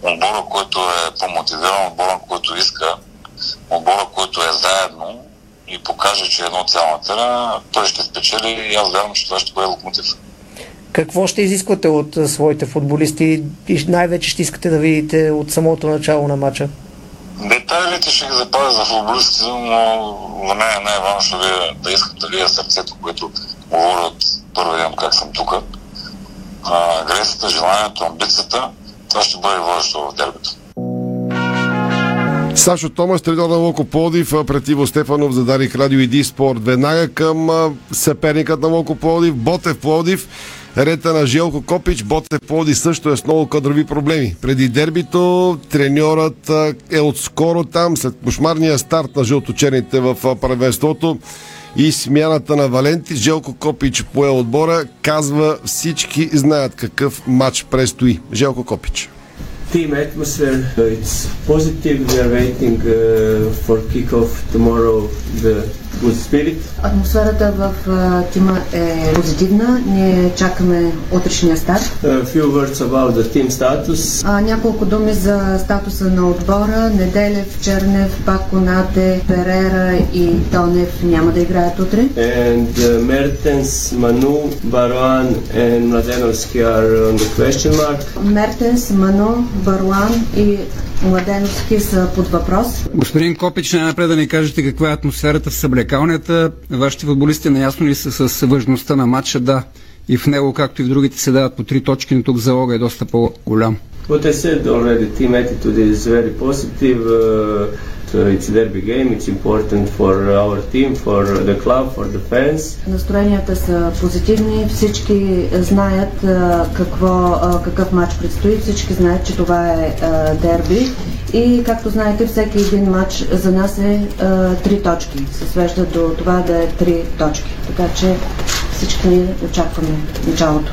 Speaker 20: отбора, който е по-мотивиран, отбора, който иска, отбора, който е заедно и покаже, че е едно цяло на терена, той ще спечели и аз вярвам, че това ще бъде локомотив.
Speaker 21: Какво ще изисквате от своите футболисти и най-вече ще искате да видите от самото начало на матча?
Speaker 20: Детайлите ще ги запазя за футболистите, но за мен е най-важно да, да искам да видя сърцето, което говори от първи ден как съм тук. Агресията, желанието, амбицията, това ще бъде водещо в дербито.
Speaker 1: Сашо Томас, треньор на Локо Плодив, пред Иво Стефанов за Дарик Радио и Ди Спорт. Веднага към съперникът на Локо Плодив, Ботев Плодив. Рета на Желко Копич, Ботев Плодив също е с много кадрови проблеми. Преди дербито треньорът е отскоро там, след кошмарния старт на жълточерните в първенството и смяната на Валенти. Желко Копич пое отбора, казва всички знаят какъв матч предстои. Желко Копич.
Speaker 22: team atmosphere. It's positive. We are waiting uh, for kickoff tomorrow. The.
Speaker 23: Атмосферата в тима е позитивна. Ние чакаме утрешния старт.
Speaker 22: A few words about the team status.
Speaker 23: А, няколко думи за статуса на отбора. Неделев, Чернев, Паконате, Перера и Тонев няма да играят утре.
Speaker 22: And uh, Mertens, Manu, Baruan and Mladenovski are on the question mark.
Speaker 23: Мертенс, Мано, Баруан и Младеновски са под въпрос.
Speaker 24: Господин Копич, най-напред да ни кажете каква е атмосферата в съблекалнята. Вашите футболисти наясно ли са с важността на матча? Да. И в него, както и в другите, се дават по три точки, но тук залога е доста по-голям.
Speaker 22: What I said already, team attitude is very positive. Uh, uh, it's a derby game. It's important for our team, for the club, for the fans.
Speaker 23: Настроенията са позитивни, всички знаят какво, какъв матч предстои, всички знаят, че това е дерби и както знаете, всеки един матч за нас е три точки. Се свежда до това да е три точки. Така че всички ние очакваме началото.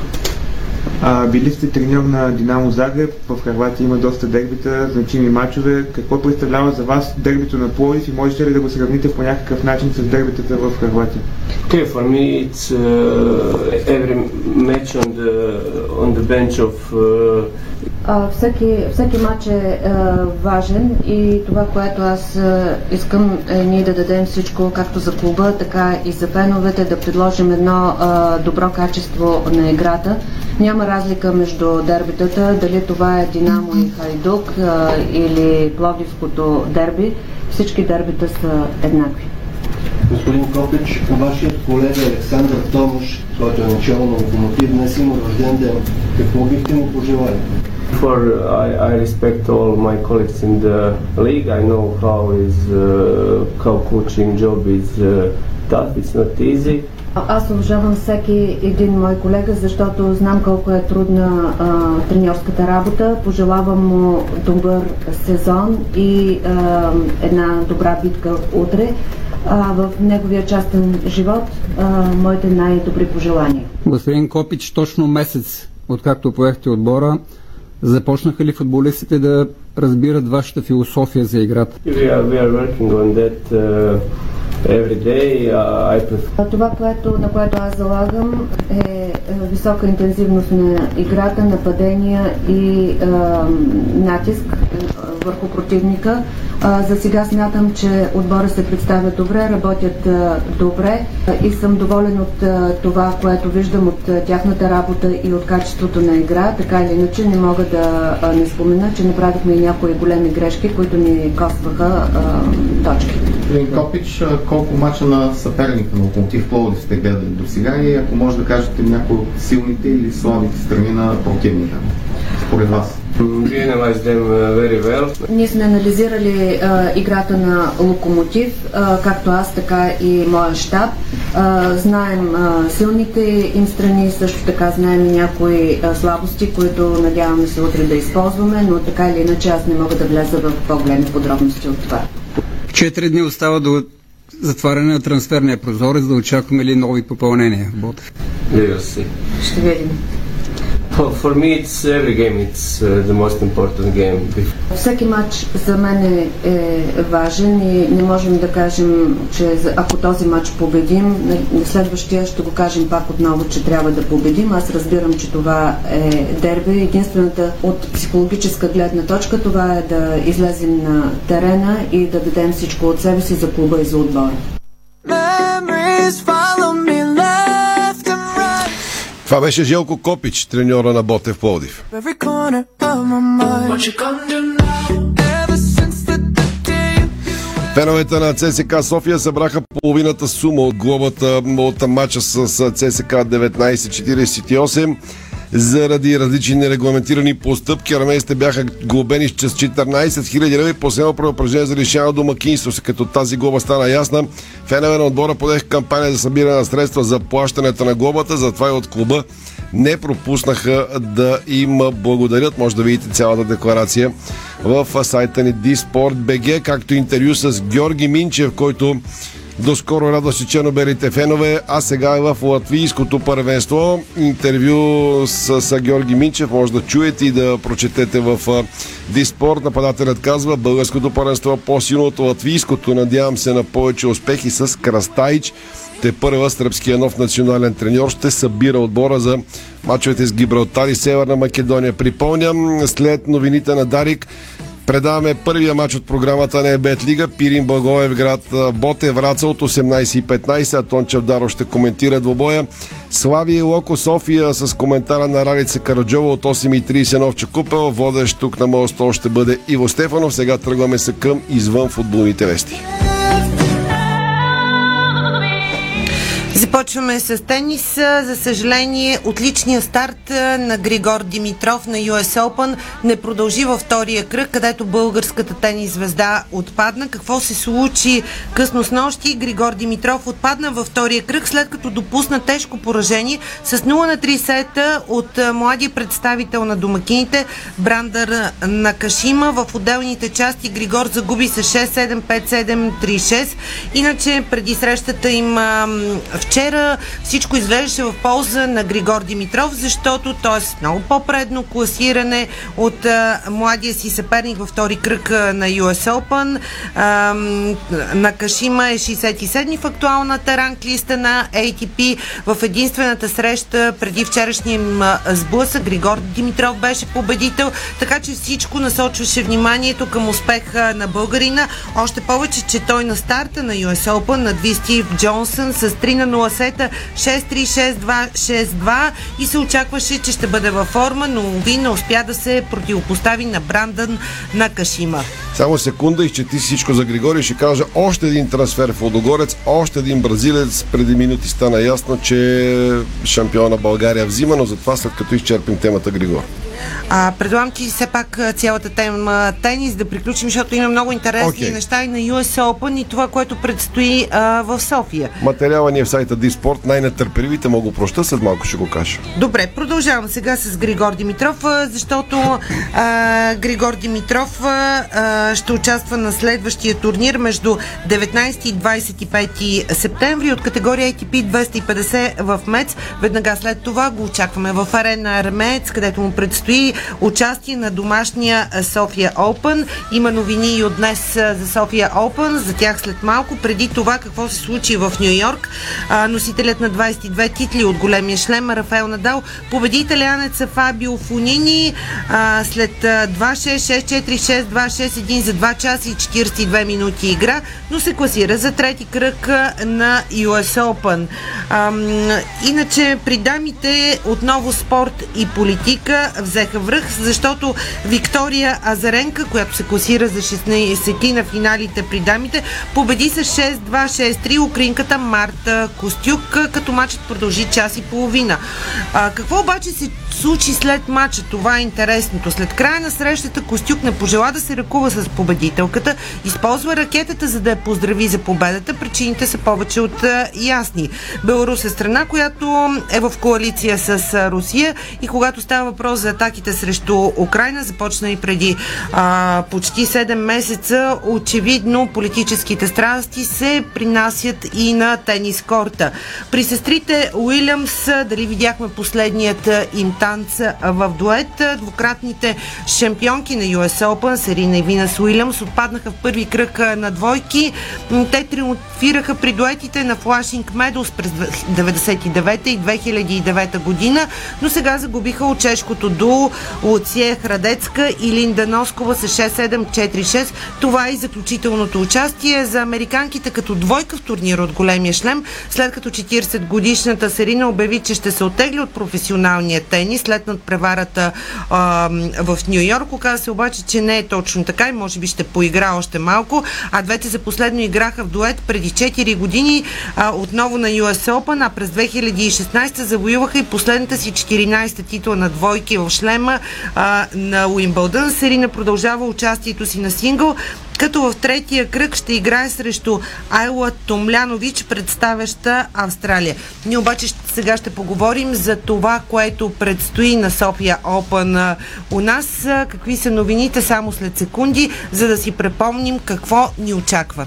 Speaker 25: А, били сте треньор на Динамо Загреб, в Харватия има доста дербита, значими матчове. Какво представлява за вас дербито на Пловдив и можете ли да го сравните по някакъв начин с дербитата в Харватия?
Speaker 22: Okay, for me, it's uh, every match on the on the bench of uh,
Speaker 23: всеки, всеки матч е а, важен и това, което аз а, искам е ние да дадем всичко, както за клуба, така и за феновете, да предложим едно а, добро качество на играта. Няма разлика между дербитата, дали това е Динамо и Хайдук или Пловдивското дерби. Всички дербита са еднакви.
Speaker 26: Господин Копич, вашият колега Александър Томаш, който е начало на локомотив, днес има рожден ден. Какво бихте му пожелали?
Speaker 22: For I, I respect all my colleagues in the league. I know how is uh, how coaching job is uh, tough. It's not easy.
Speaker 23: Аз уважавам всеки един мой колега, защото знам колко е трудна а, треньорската работа. Пожелавам му добър сезон и а, една добра битка утре. А, в неговия частен живот а, моите най-добри пожелания.
Speaker 24: Господин Копич, точно месец, откакто поехте отбора, започнаха ли футболистите да разбират вашата философия за играта?
Speaker 22: Uh, day. Uh,
Speaker 23: Това, което, на което аз залагам е, е висока интензивност на играта, нападения и а, натиск върху противника. За сега смятам, че отбора се представя добре, работят добре и съм доволен от това, което виждам от тяхната работа и от качеството на игра. Така или иначе не мога да не спомена, че направихме и някои големи грешки, които ни костваха точки.
Speaker 27: Господин Копич, колко мача на съперника на Локомотив Пловдив сте гледали до сега и ако може да кажете някои от силните или слабите страни на противника, според вас?
Speaker 23: Ние сме анализирали а, играта на Локомотив, а, както аз, така и моя щаб. А, знаем а, силните им страни, също така знаем и някои а, слабости, които надяваме се утре да използваме, но така или иначе аз не мога да вляза в по-големи подробности от това.
Speaker 24: Четири дни остава до затваряне на трансферния прозорец, да очакваме ли нови попълнения в Ботев?
Speaker 23: Ще видим.
Speaker 22: For, for me, it's every game. It's uh, the most important game.
Speaker 23: Всеки матч за мен е, е важен и не можем да кажем, че ако този матч победим, на- на следващия ще го кажем пак отново, че трябва да победим. Аз разбирам, че това е дерби. Единствената от психологическа гледна точка това е да излезем на терена и да дадем всичко от себе си за клуба и за отбора.
Speaker 28: Memories follow
Speaker 1: Това беше Желко Копич, треньора на Ботев Пловдив. Феновете на ЦСК София събраха половината сума от глобата от матча с ЦСК 1948. Заради различни нерегламентирани постъпки, армейците бяха глобени с 14 000 лева и последно преупреждение за лишаване домакинство. Като тази глоба стана ясна, фенове на отбора подех кампания за събиране на средства за плащането на глобата, затова и от клуба не пропуснаха да им благодарят. Може да видите цялата декларация в сайта ни Disport.bg, както интервю с Георги Минчев, който доскоро радваше чернобелите фенове, а сега е в латвийското първенство. Интервю с, с Георги Минчев може да чуете и да прочетете в Диспорт. Нападателят казва, българското първенство е по-силно от латвийското. Надявам се на повече успехи с Крастайч. Те първа сръбския нов национален треньор ще събира отбора за мачовете с Гибралтар и Северна Македония. Припомням, след новините на Дарик, Предаваме първия матч от програмата на Ебет Лига. Пирин Благоев град Боте Враца от 18.15. Атон Чавдаро ще коментира двобоя. Слави и Локо София с коментара на Ралица Караджова от 8.30 Новча Купел. Водещ тук на моста ще бъде Иво Стефанов. Сега тръгваме се към извън футболните вести.
Speaker 2: Започваме с тенис. За съжаление, отличният старт на Григор Димитров на US Open не продължи във втория кръг, където българската тенис звезда отпадна. Какво се случи късно с нощи? Григор Димитров отпадна във втория кръг, след като допусна тежко поражение с 0 на 3 сета от младия представител на домакините Брандър Накашима. В отделните части Григор загуби с 6-7, 5-7, 3-6. Иначе преди срещата им вчера всичко изглеждаше в полза на Григор Димитров, защото той е с много по-предно класиране от а, младия си съперник във втори кръг на US Open. А, на Кашима е 67 в актуалната ранглиста на ATP. В единствената среща преди вчерашния сблъсък Григор Димитров беше победител, така че всичко насочваше вниманието към успеха на българина. Още повече, че той на старта на US Open надви Стив Джонсън с 3 на 0 сета 6-3-6-2-6-2 и се очакваше, че ще бъде във форма, но ви не успя да се противопостави на Брандън на Кашима.
Speaker 1: Само секунда, изчети всичко за Григорий. Ще кажа още един трансфер в Лодогорец, още един бразилец. Преди минути стана ясно, че шампиона България взима, но затова след като изчерпим темата Григор.
Speaker 2: А, предлагам ти все пак цялата тема тенис да приключим, защото има много интересни okay. неща и на US Open и това, което предстои а, в София.
Speaker 1: Материала ни е в сайта Диспорт. Най-нетърпеливите мога проща, след малко ще го кажа.
Speaker 2: Добре, продължавам сега с Григор Димитров, защото а, Григор Димитров а, ще участва на следващия турнир между 19 и 25 септември от категория ATP 250 в МЕЦ. Веднага след това го очакваме в арена Армец, където му предстои участие на домашния София Open. Има новини и от днес за София Open, за тях след малко. Преди това какво се случи в Нью Йорк. Носителят на 22 титли от големия шлем Рафаел Надал победи италианеца Фабио Фунини след 2-6, 6-4, 6-2-6-1 за 2 часа и 42 минути игра, но се класира за трети кръг на US Open. Иначе при дамите отново спорт и политика взеха връх, защото Виктория Азаренка, която се класира за 16 на финалите при дамите, победи с 6-2-6-3 украинката Марта Костюк, като матчът продължи час и половина. А, какво обаче се случи след матча? Това е интересното. След края на срещата Костюк не пожела да се ръкува с победителката, използва ракетата, за да я поздрави за победата. Причините са повече от а, ясни. Беларус е страна, която е в коалиция с а, Русия и когато става въпрос за атаките срещу Украина, започна и преди а, почти 7 месеца. Очевидно политическите страсти се принасят и на тенис корта. При сестрите Уилямс, дали видяхме последният им танц в дует, двукратните шампионки на US Open, Серина и Винас Уилямс, отпаднаха в първи кръг на двойки. Те триумфираха при дуетите на Флашинг Медус през 99 и 2009 година, но сега загубиха от чешкото дуо Луция Храдецка и Линда Носкова с 6-7-4-6. Това е и заключителното участие за американките като двойка в турнира от големия шлем, след като 40 годишната Серина обяви, че ще се отегли от професионалния тенис след надпреварата а, в Нью Йорк. Оказа се обаче, че не е точно така и може би ще поигра още малко, а двете за последно играха в дует преди 4 години а, отново на US Open, а през 2016 завоюваха и последната си 14-та титла на двойки в шлема а, на Уимбълдън. Серина продължава участието си на сингъл, като в третия кръг ще играе срещу Айла Томлянович, представяща Австралия. Ние обаче сега ще поговорим за това, което предстои на София Open у нас. Какви са новините само след секунди, за да си препомним какво ни очаква.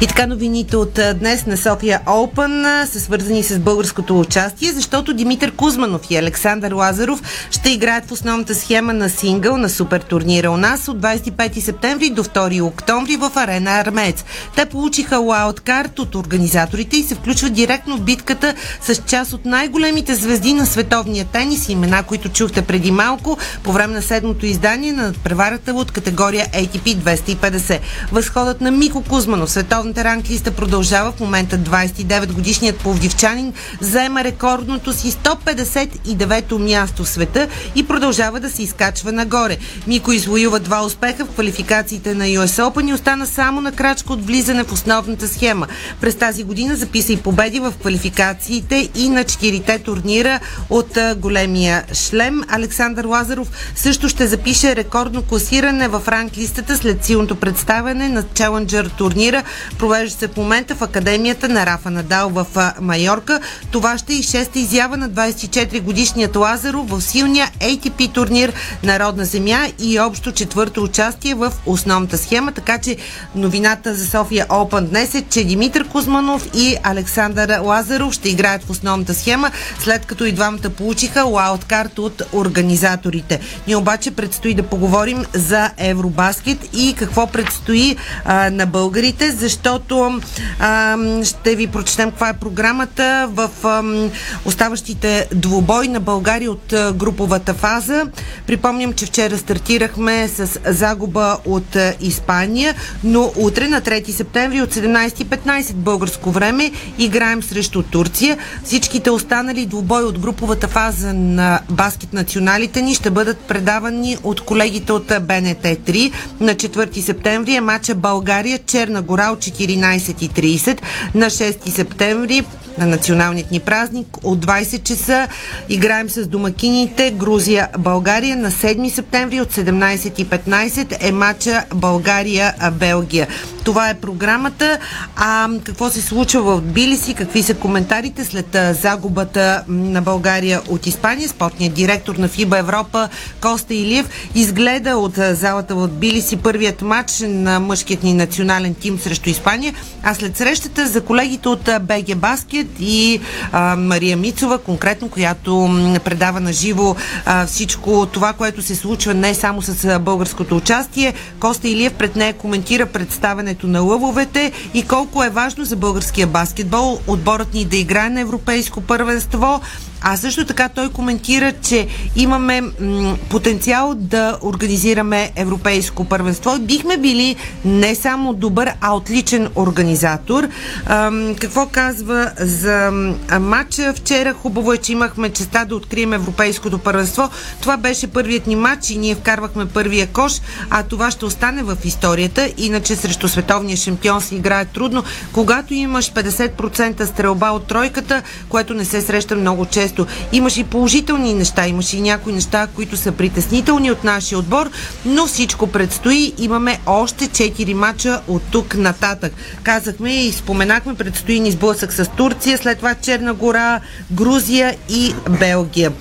Speaker 2: И така новините от днес на София а, са свързани с българското участие, защото Димитър Кузманов и Александър Лазаров ще играят в основната схема на сингъл на супер турнира у нас от 25 септември до 2 октомври в арена Армец. Те получиха лауткарт от организаторите и се включват директно в битката с част от най-големите звезди на световния тенис, имена, които чухте преди малко по време на седмото издание на преварата от категория ATP 250. Възходът на Мико Кузманов, световната ранглиста продължава. В момента 29 годишният пловдивчанин заема рекордното си 159-то място в света и продължава да се изкачва нагоре. Мико извоюва два успеха в квалификациите на US Open и остана само на крачка от влизане в основната схема. През тази година записа и победи в квалификациите и на четирите турнира от големия шлем. Александър Лазаров също ще запише рекордно класиране в ранглистата след силното представяне на Challenger турнира, провежда се в момента в Академията на Рафа Надал в Майорка. Това ще е и шеста изява на 24 годишният Лазаров в силния ATP турнир Народна земя и общо четвърто участие в основната схема. Така че новината за София Open днес е, че Димитър Кузманов и Александър Лазаров ще играят в основната схема, след като и двамата получиха лауткарт от организаторите. Ние обаче предстои да поговорим за Евробаскет и какво предстои а, на българите, защото а, ще ви прочетем каква е програмата в а, оставащите двубой на България от а, груповата фаза. Припомням, че вчера стартирахме с загуба от а, Испания, но утре на 3 септември от 17.15 българско време играем срещу Турция. Всичките останали двубой от груповата фаза на баскет националите ни ще бъдат предавани от колегите от БНТ 3 на 4 септември е матча България Черна гора от 14.30 на 6 септември на националният ни празник от 20 часа. Играем с домакините Грузия-България на 7 септември от 17.15 е матча България-Белгия. Това е програмата. А какво се случва в Тбилиси? Какви са коментарите след загубата на България от Испания? Спортният директор на ФИБА Европа Коста Илиев изгледа от залата в Тбилиси първият матч на мъжкият ни национален тим срещу Испания. А след срещата за колегите от БГ Баскет и а, Мария Мицова, конкретно, която предава на живо всичко това, което се случва не само с българското участие. Коста Илиев пред нея коментира представенето на лъвовете и колко е важно за българския баскетбол отборът ни да играе на европейско първенство. А също така той коментира, че имаме м- потенциал да организираме европейско първенство и бихме били не само добър, а отличен организатор. Ам, какво казва за матча вчера? Хубаво е, че имахме честа да открием европейското първенство. Това беше първият ни матч и ние вкарвахме първия кош, а това ще остане в историята. Иначе срещу световния шампион се играе трудно. Когато имаш 50% стрелба от тройката, което не се среща много често често. Имаш и положителни неща, имаш и някои неща, които са притеснителни от нашия отбор, но всичко предстои. Имаме още 4 мача от тук нататък. Казахме и споменахме, предстои ни сблъсък с Турция, след това Черна гора, Грузия и Белгия.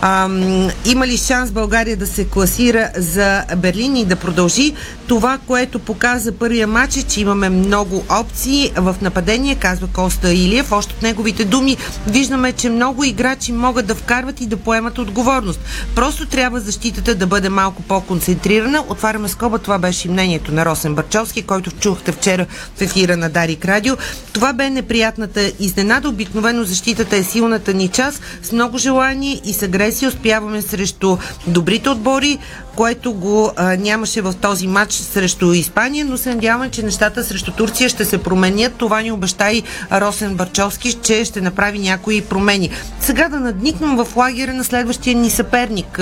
Speaker 2: Ам, има ли шанс България да се класира за Берлин и да продължи? Това, което показа първия матч е, че имаме много опции в нападение, казва Коста Илиев. Още от неговите думи виждаме, че много играчи играчи могат да вкарват и да поемат отговорност. Просто трябва защитата да бъде малко по-концентрирана. Отваряме скоба, това беше мнението на Росен Барчовски, който чухте вчера в ефира на Дарик Радио. Това бе неприятната изненада. Обикновено защитата е силната ни част. С много желание и с агресия успяваме срещу добрите отбори, което го а, нямаше в този матч срещу Испания, но се надяваме, че нещата срещу Турция ще се променят. Това ни обеща и Росен Барчовски, че ще направи някои промени. Сега да надникнем в лагера на следващия ни съперник.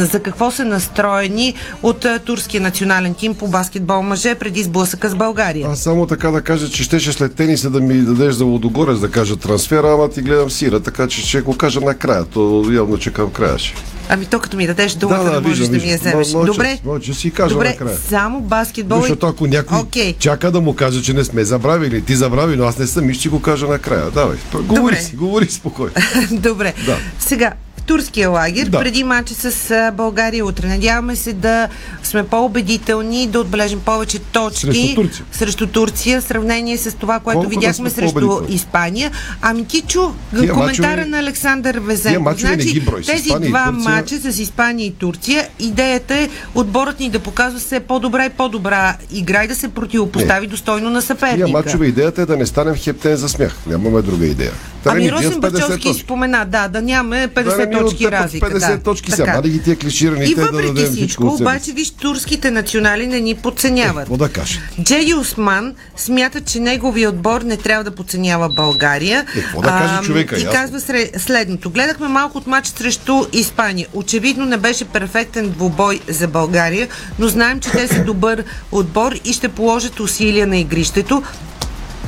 Speaker 2: За какво са настроени от турския национален тим по баскетбол мъже преди сблъсъка с България?
Speaker 1: Аз само така да кажа, че щеше след тениса да ми дадеш за Лодогорец да кажа трансфера, ама ти гледам сира, така че ще го кажа накрая. То явно, че към края ще.
Speaker 2: Ами то като ми дадеш думата, да, да, да можеш
Speaker 1: виждам,
Speaker 2: да ми я вземеш.
Speaker 1: М- мълча,
Speaker 2: Добре,
Speaker 1: Мълча си кажа
Speaker 2: добре
Speaker 1: накрая.
Speaker 2: само баскетбол.
Speaker 1: Защото ако някой
Speaker 2: Окей.
Speaker 1: чака да му каже, че не сме забравили, ти забрави, но аз не съм и ще го кажа накрая. Давай, говори
Speaker 2: Добре.
Speaker 1: си, говори спокойно. <laughs>
Speaker 2: Добре.
Speaker 1: Да.
Speaker 2: Сега, турския лагер,
Speaker 1: Да.
Speaker 2: преди матча с България утре. Надяваме се да сме по-убедителни, да отбележим повече точки
Speaker 1: Срещу Турция.
Speaker 2: срещу Турция, в сравнение с това, което
Speaker 1: Колко да
Speaker 2: видяхме
Speaker 1: сме
Speaker 2: срещу? Испания. Ами ти чу
Speaker 1: Тия
Speaker 2: коментара
Speaker 1: мачове-
Speaker 2: на Александър
Speaker 1: Тия
Speaker 2: Везенко.
Speaker 1: не
Speaker 2: Значи, тези
Speaker 1: Испания
Speaker 2: два мача с Испания и Турция, идеята е отборът ни да показва все по-добра и по-добра игра и да се противопостави достойно на
Speaker 1: Тия
Speaker 2: съперника.
Speaker 1: мачове идеята е да не станем хептен за смях. Нямаме друга идея. Та не
Speaker 2: Ами Росен
Speaker 1: 50
Speaker 2: Бачовски спомена, да, да нямаме 50
Speaker 1: Да не ми
Speaker 2: точки
Speaker 1: отстъпват
Speaker 2: разлика.
Speaker 1: 50
Speaker 2: да.
Speaker 1: точки сега. Мали ги тия клиширани,
Speaker 2: И
Speaker 1: да
Speaker 2: въпреки
Speaker 1: дадем всичко от
Speaker 2: обаче, виж, турските национали не ни подценяват.
Speaker 1: Какво да кажа?
Speaker 2: Джей Осман смята, че неговия отбор не трябва да подценява България.
Speaker 1: Е, какво да каже човека,
Speaker 2: И
Speaker 1: ясно.
Speaker 2: казва следното. Гледахме малко от матч срещу Испания. Очевидно не беше перфектен двубой за България, но знаем, че те са добър отбор и ще положат усилия на игрището.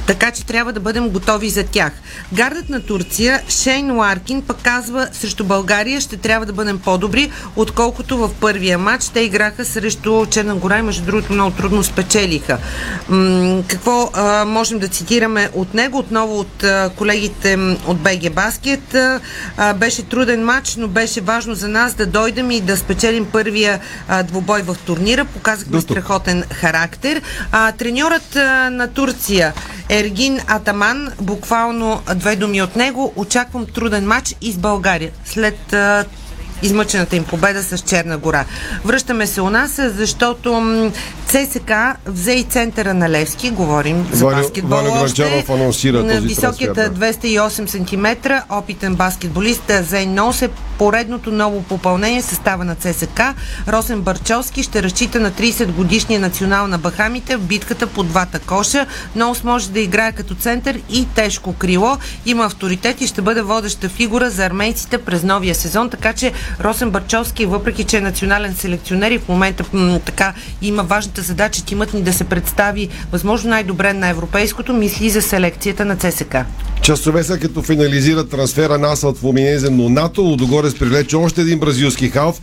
Speaker 2: Така че трябва да бъдем готови за тях. Гардът на Турция, Шейн Ларкин, пък казва срещу България ще трябва да бъдем по-добри, отколкото в първия матч. Те играха срещу Черна гора и между другото много трудно спечелиха. М- какво а, можем да цитираме от него? Отново от а, колегите от БГ Баскет. А, беше труден матч, но беше важно за нас да дойдем и да спечелим първия а, двубой в турнира. Показахме страхотен характер. А, треньорът а, на Турция Ергин Атаман, буквално две думи от него. Очаквам труден матч и с България. След измъчената им победа с Черна гора. Връщаме се у нас, защото ЦСК взе и центъра на Левски, говорим за
Speaker 1: Ваню-
Speaker 2: баскетбол
Speaker 1: Ваню
Speaker 2: още.
Speaker 1: Анонсира
Speaker 2: На
Speaker 1: този
Speaker 2: Високият
Speaker 1: трансфер, да.
Speaker 2: 208 см, опитен баскетболист Зейн Нос е поредното ново попълнение състава на ЦСК. Росен Барчовски ще разчита на 30 годишния национал на Бахамите в битката по двата коша. Нос може да играе като център и тежко крило. Има авторитет и ще бъде водеща фигура за армейците през новия сезон, така че Росен Барчовски, въпреки че е национален селекционер и в момента м- така има важната задача тимът ни да се представи възможно най-добре на европейското, мисли за селекцията на ЦСК.
Speaker 1: Часове след като финализира трансфера на Асфалт в Луминезе, но НАТО Лудогорец привлече още един бразилски халф.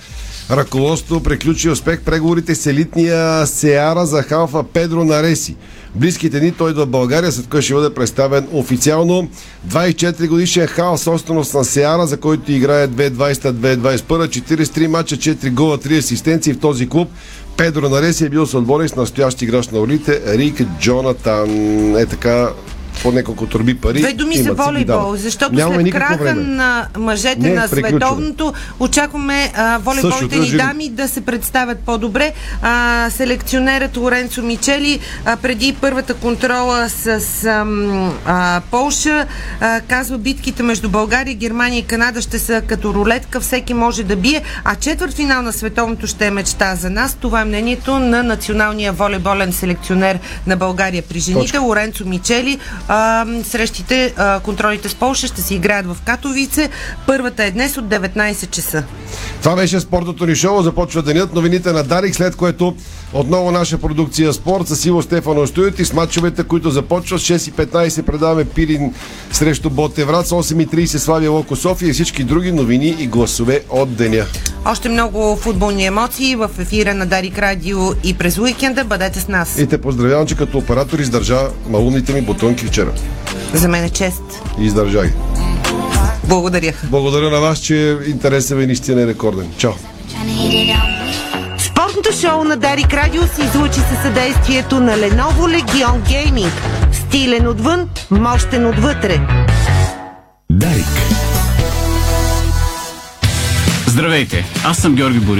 Speaker 1: Ръководството приключи успех преговорите с елитния Сеара за халфа Педро Нареси. Близките дни той идва в България, след което ще бъде представен официално. 24 годишен халф, собственост на Сеара, за който играе 2020-2021, 43 мача, 4 гола, 3 асистенции в този клуб. Педро Нареси е бил съотборник с настоящ играч на улите Рик Джонатан. Е така, по няколко турби пари.
Speaker 2: Две думи за волейбол, защото
Speaker 1: Нямаме
Speaker 2: след краха
Speaker 1: време.
Speaker 2: на мъжете
Speaker 1: Не,
Speaker 2: на
Speaker 1: приключваме.
Speaker 2: световното очакваме а, волейболните ни дами да се представят по-добре. А, селекционерът Лоренцо Мичели а, преди първата контрола с ам, а, Полша а, казва битките между България, Германия и Канада ще са като рулетка, всеки може да бие, а четвърт финал на световното ще е мечта за нас. Това е мнението на националния волейболен селекционер на България при жените,
Speaker 1: Точка.
Speaker 2: Лоренцо Мичели. Срещите, контролите с Полша ще се играят в Катовице. Първата е днес от 19 часа.
Speaker 1: Това беше спортното ни шоу. Започва денят. Новините на Дарик, след което отново наша продукция Спорт с Иво Стефано Стоят и с матчовете, които започват. 6.15 предаваме Пирин срещу Ботеврат, с 8.30 Славия Локо София и всички други новини и гласове от деня.
Speaker 2: Още много футболни емоции в ефира на Дарик Радио и през уикенда. Бъдете с нас.
Speaker 1: И те поздравявам, че като оператор издържа малумните ми бутонки вчера.
Speaker 2: За мен е чест.
Speaker 1: И издържа ги.
Speaker 2: Благодаря.
Speaker 1: Благодаря на вас, че интересът ви наистина е рекорден. Чао!
Speaker 2: Днешното шоу на Дарик Радио се излучи със съдействието на Lenovo Legion Gaming. Стилен отвън, мощен отвътре.
Speaker 15: Дарик.
Speaker 6: Здравейте, аз съм Георги Бори.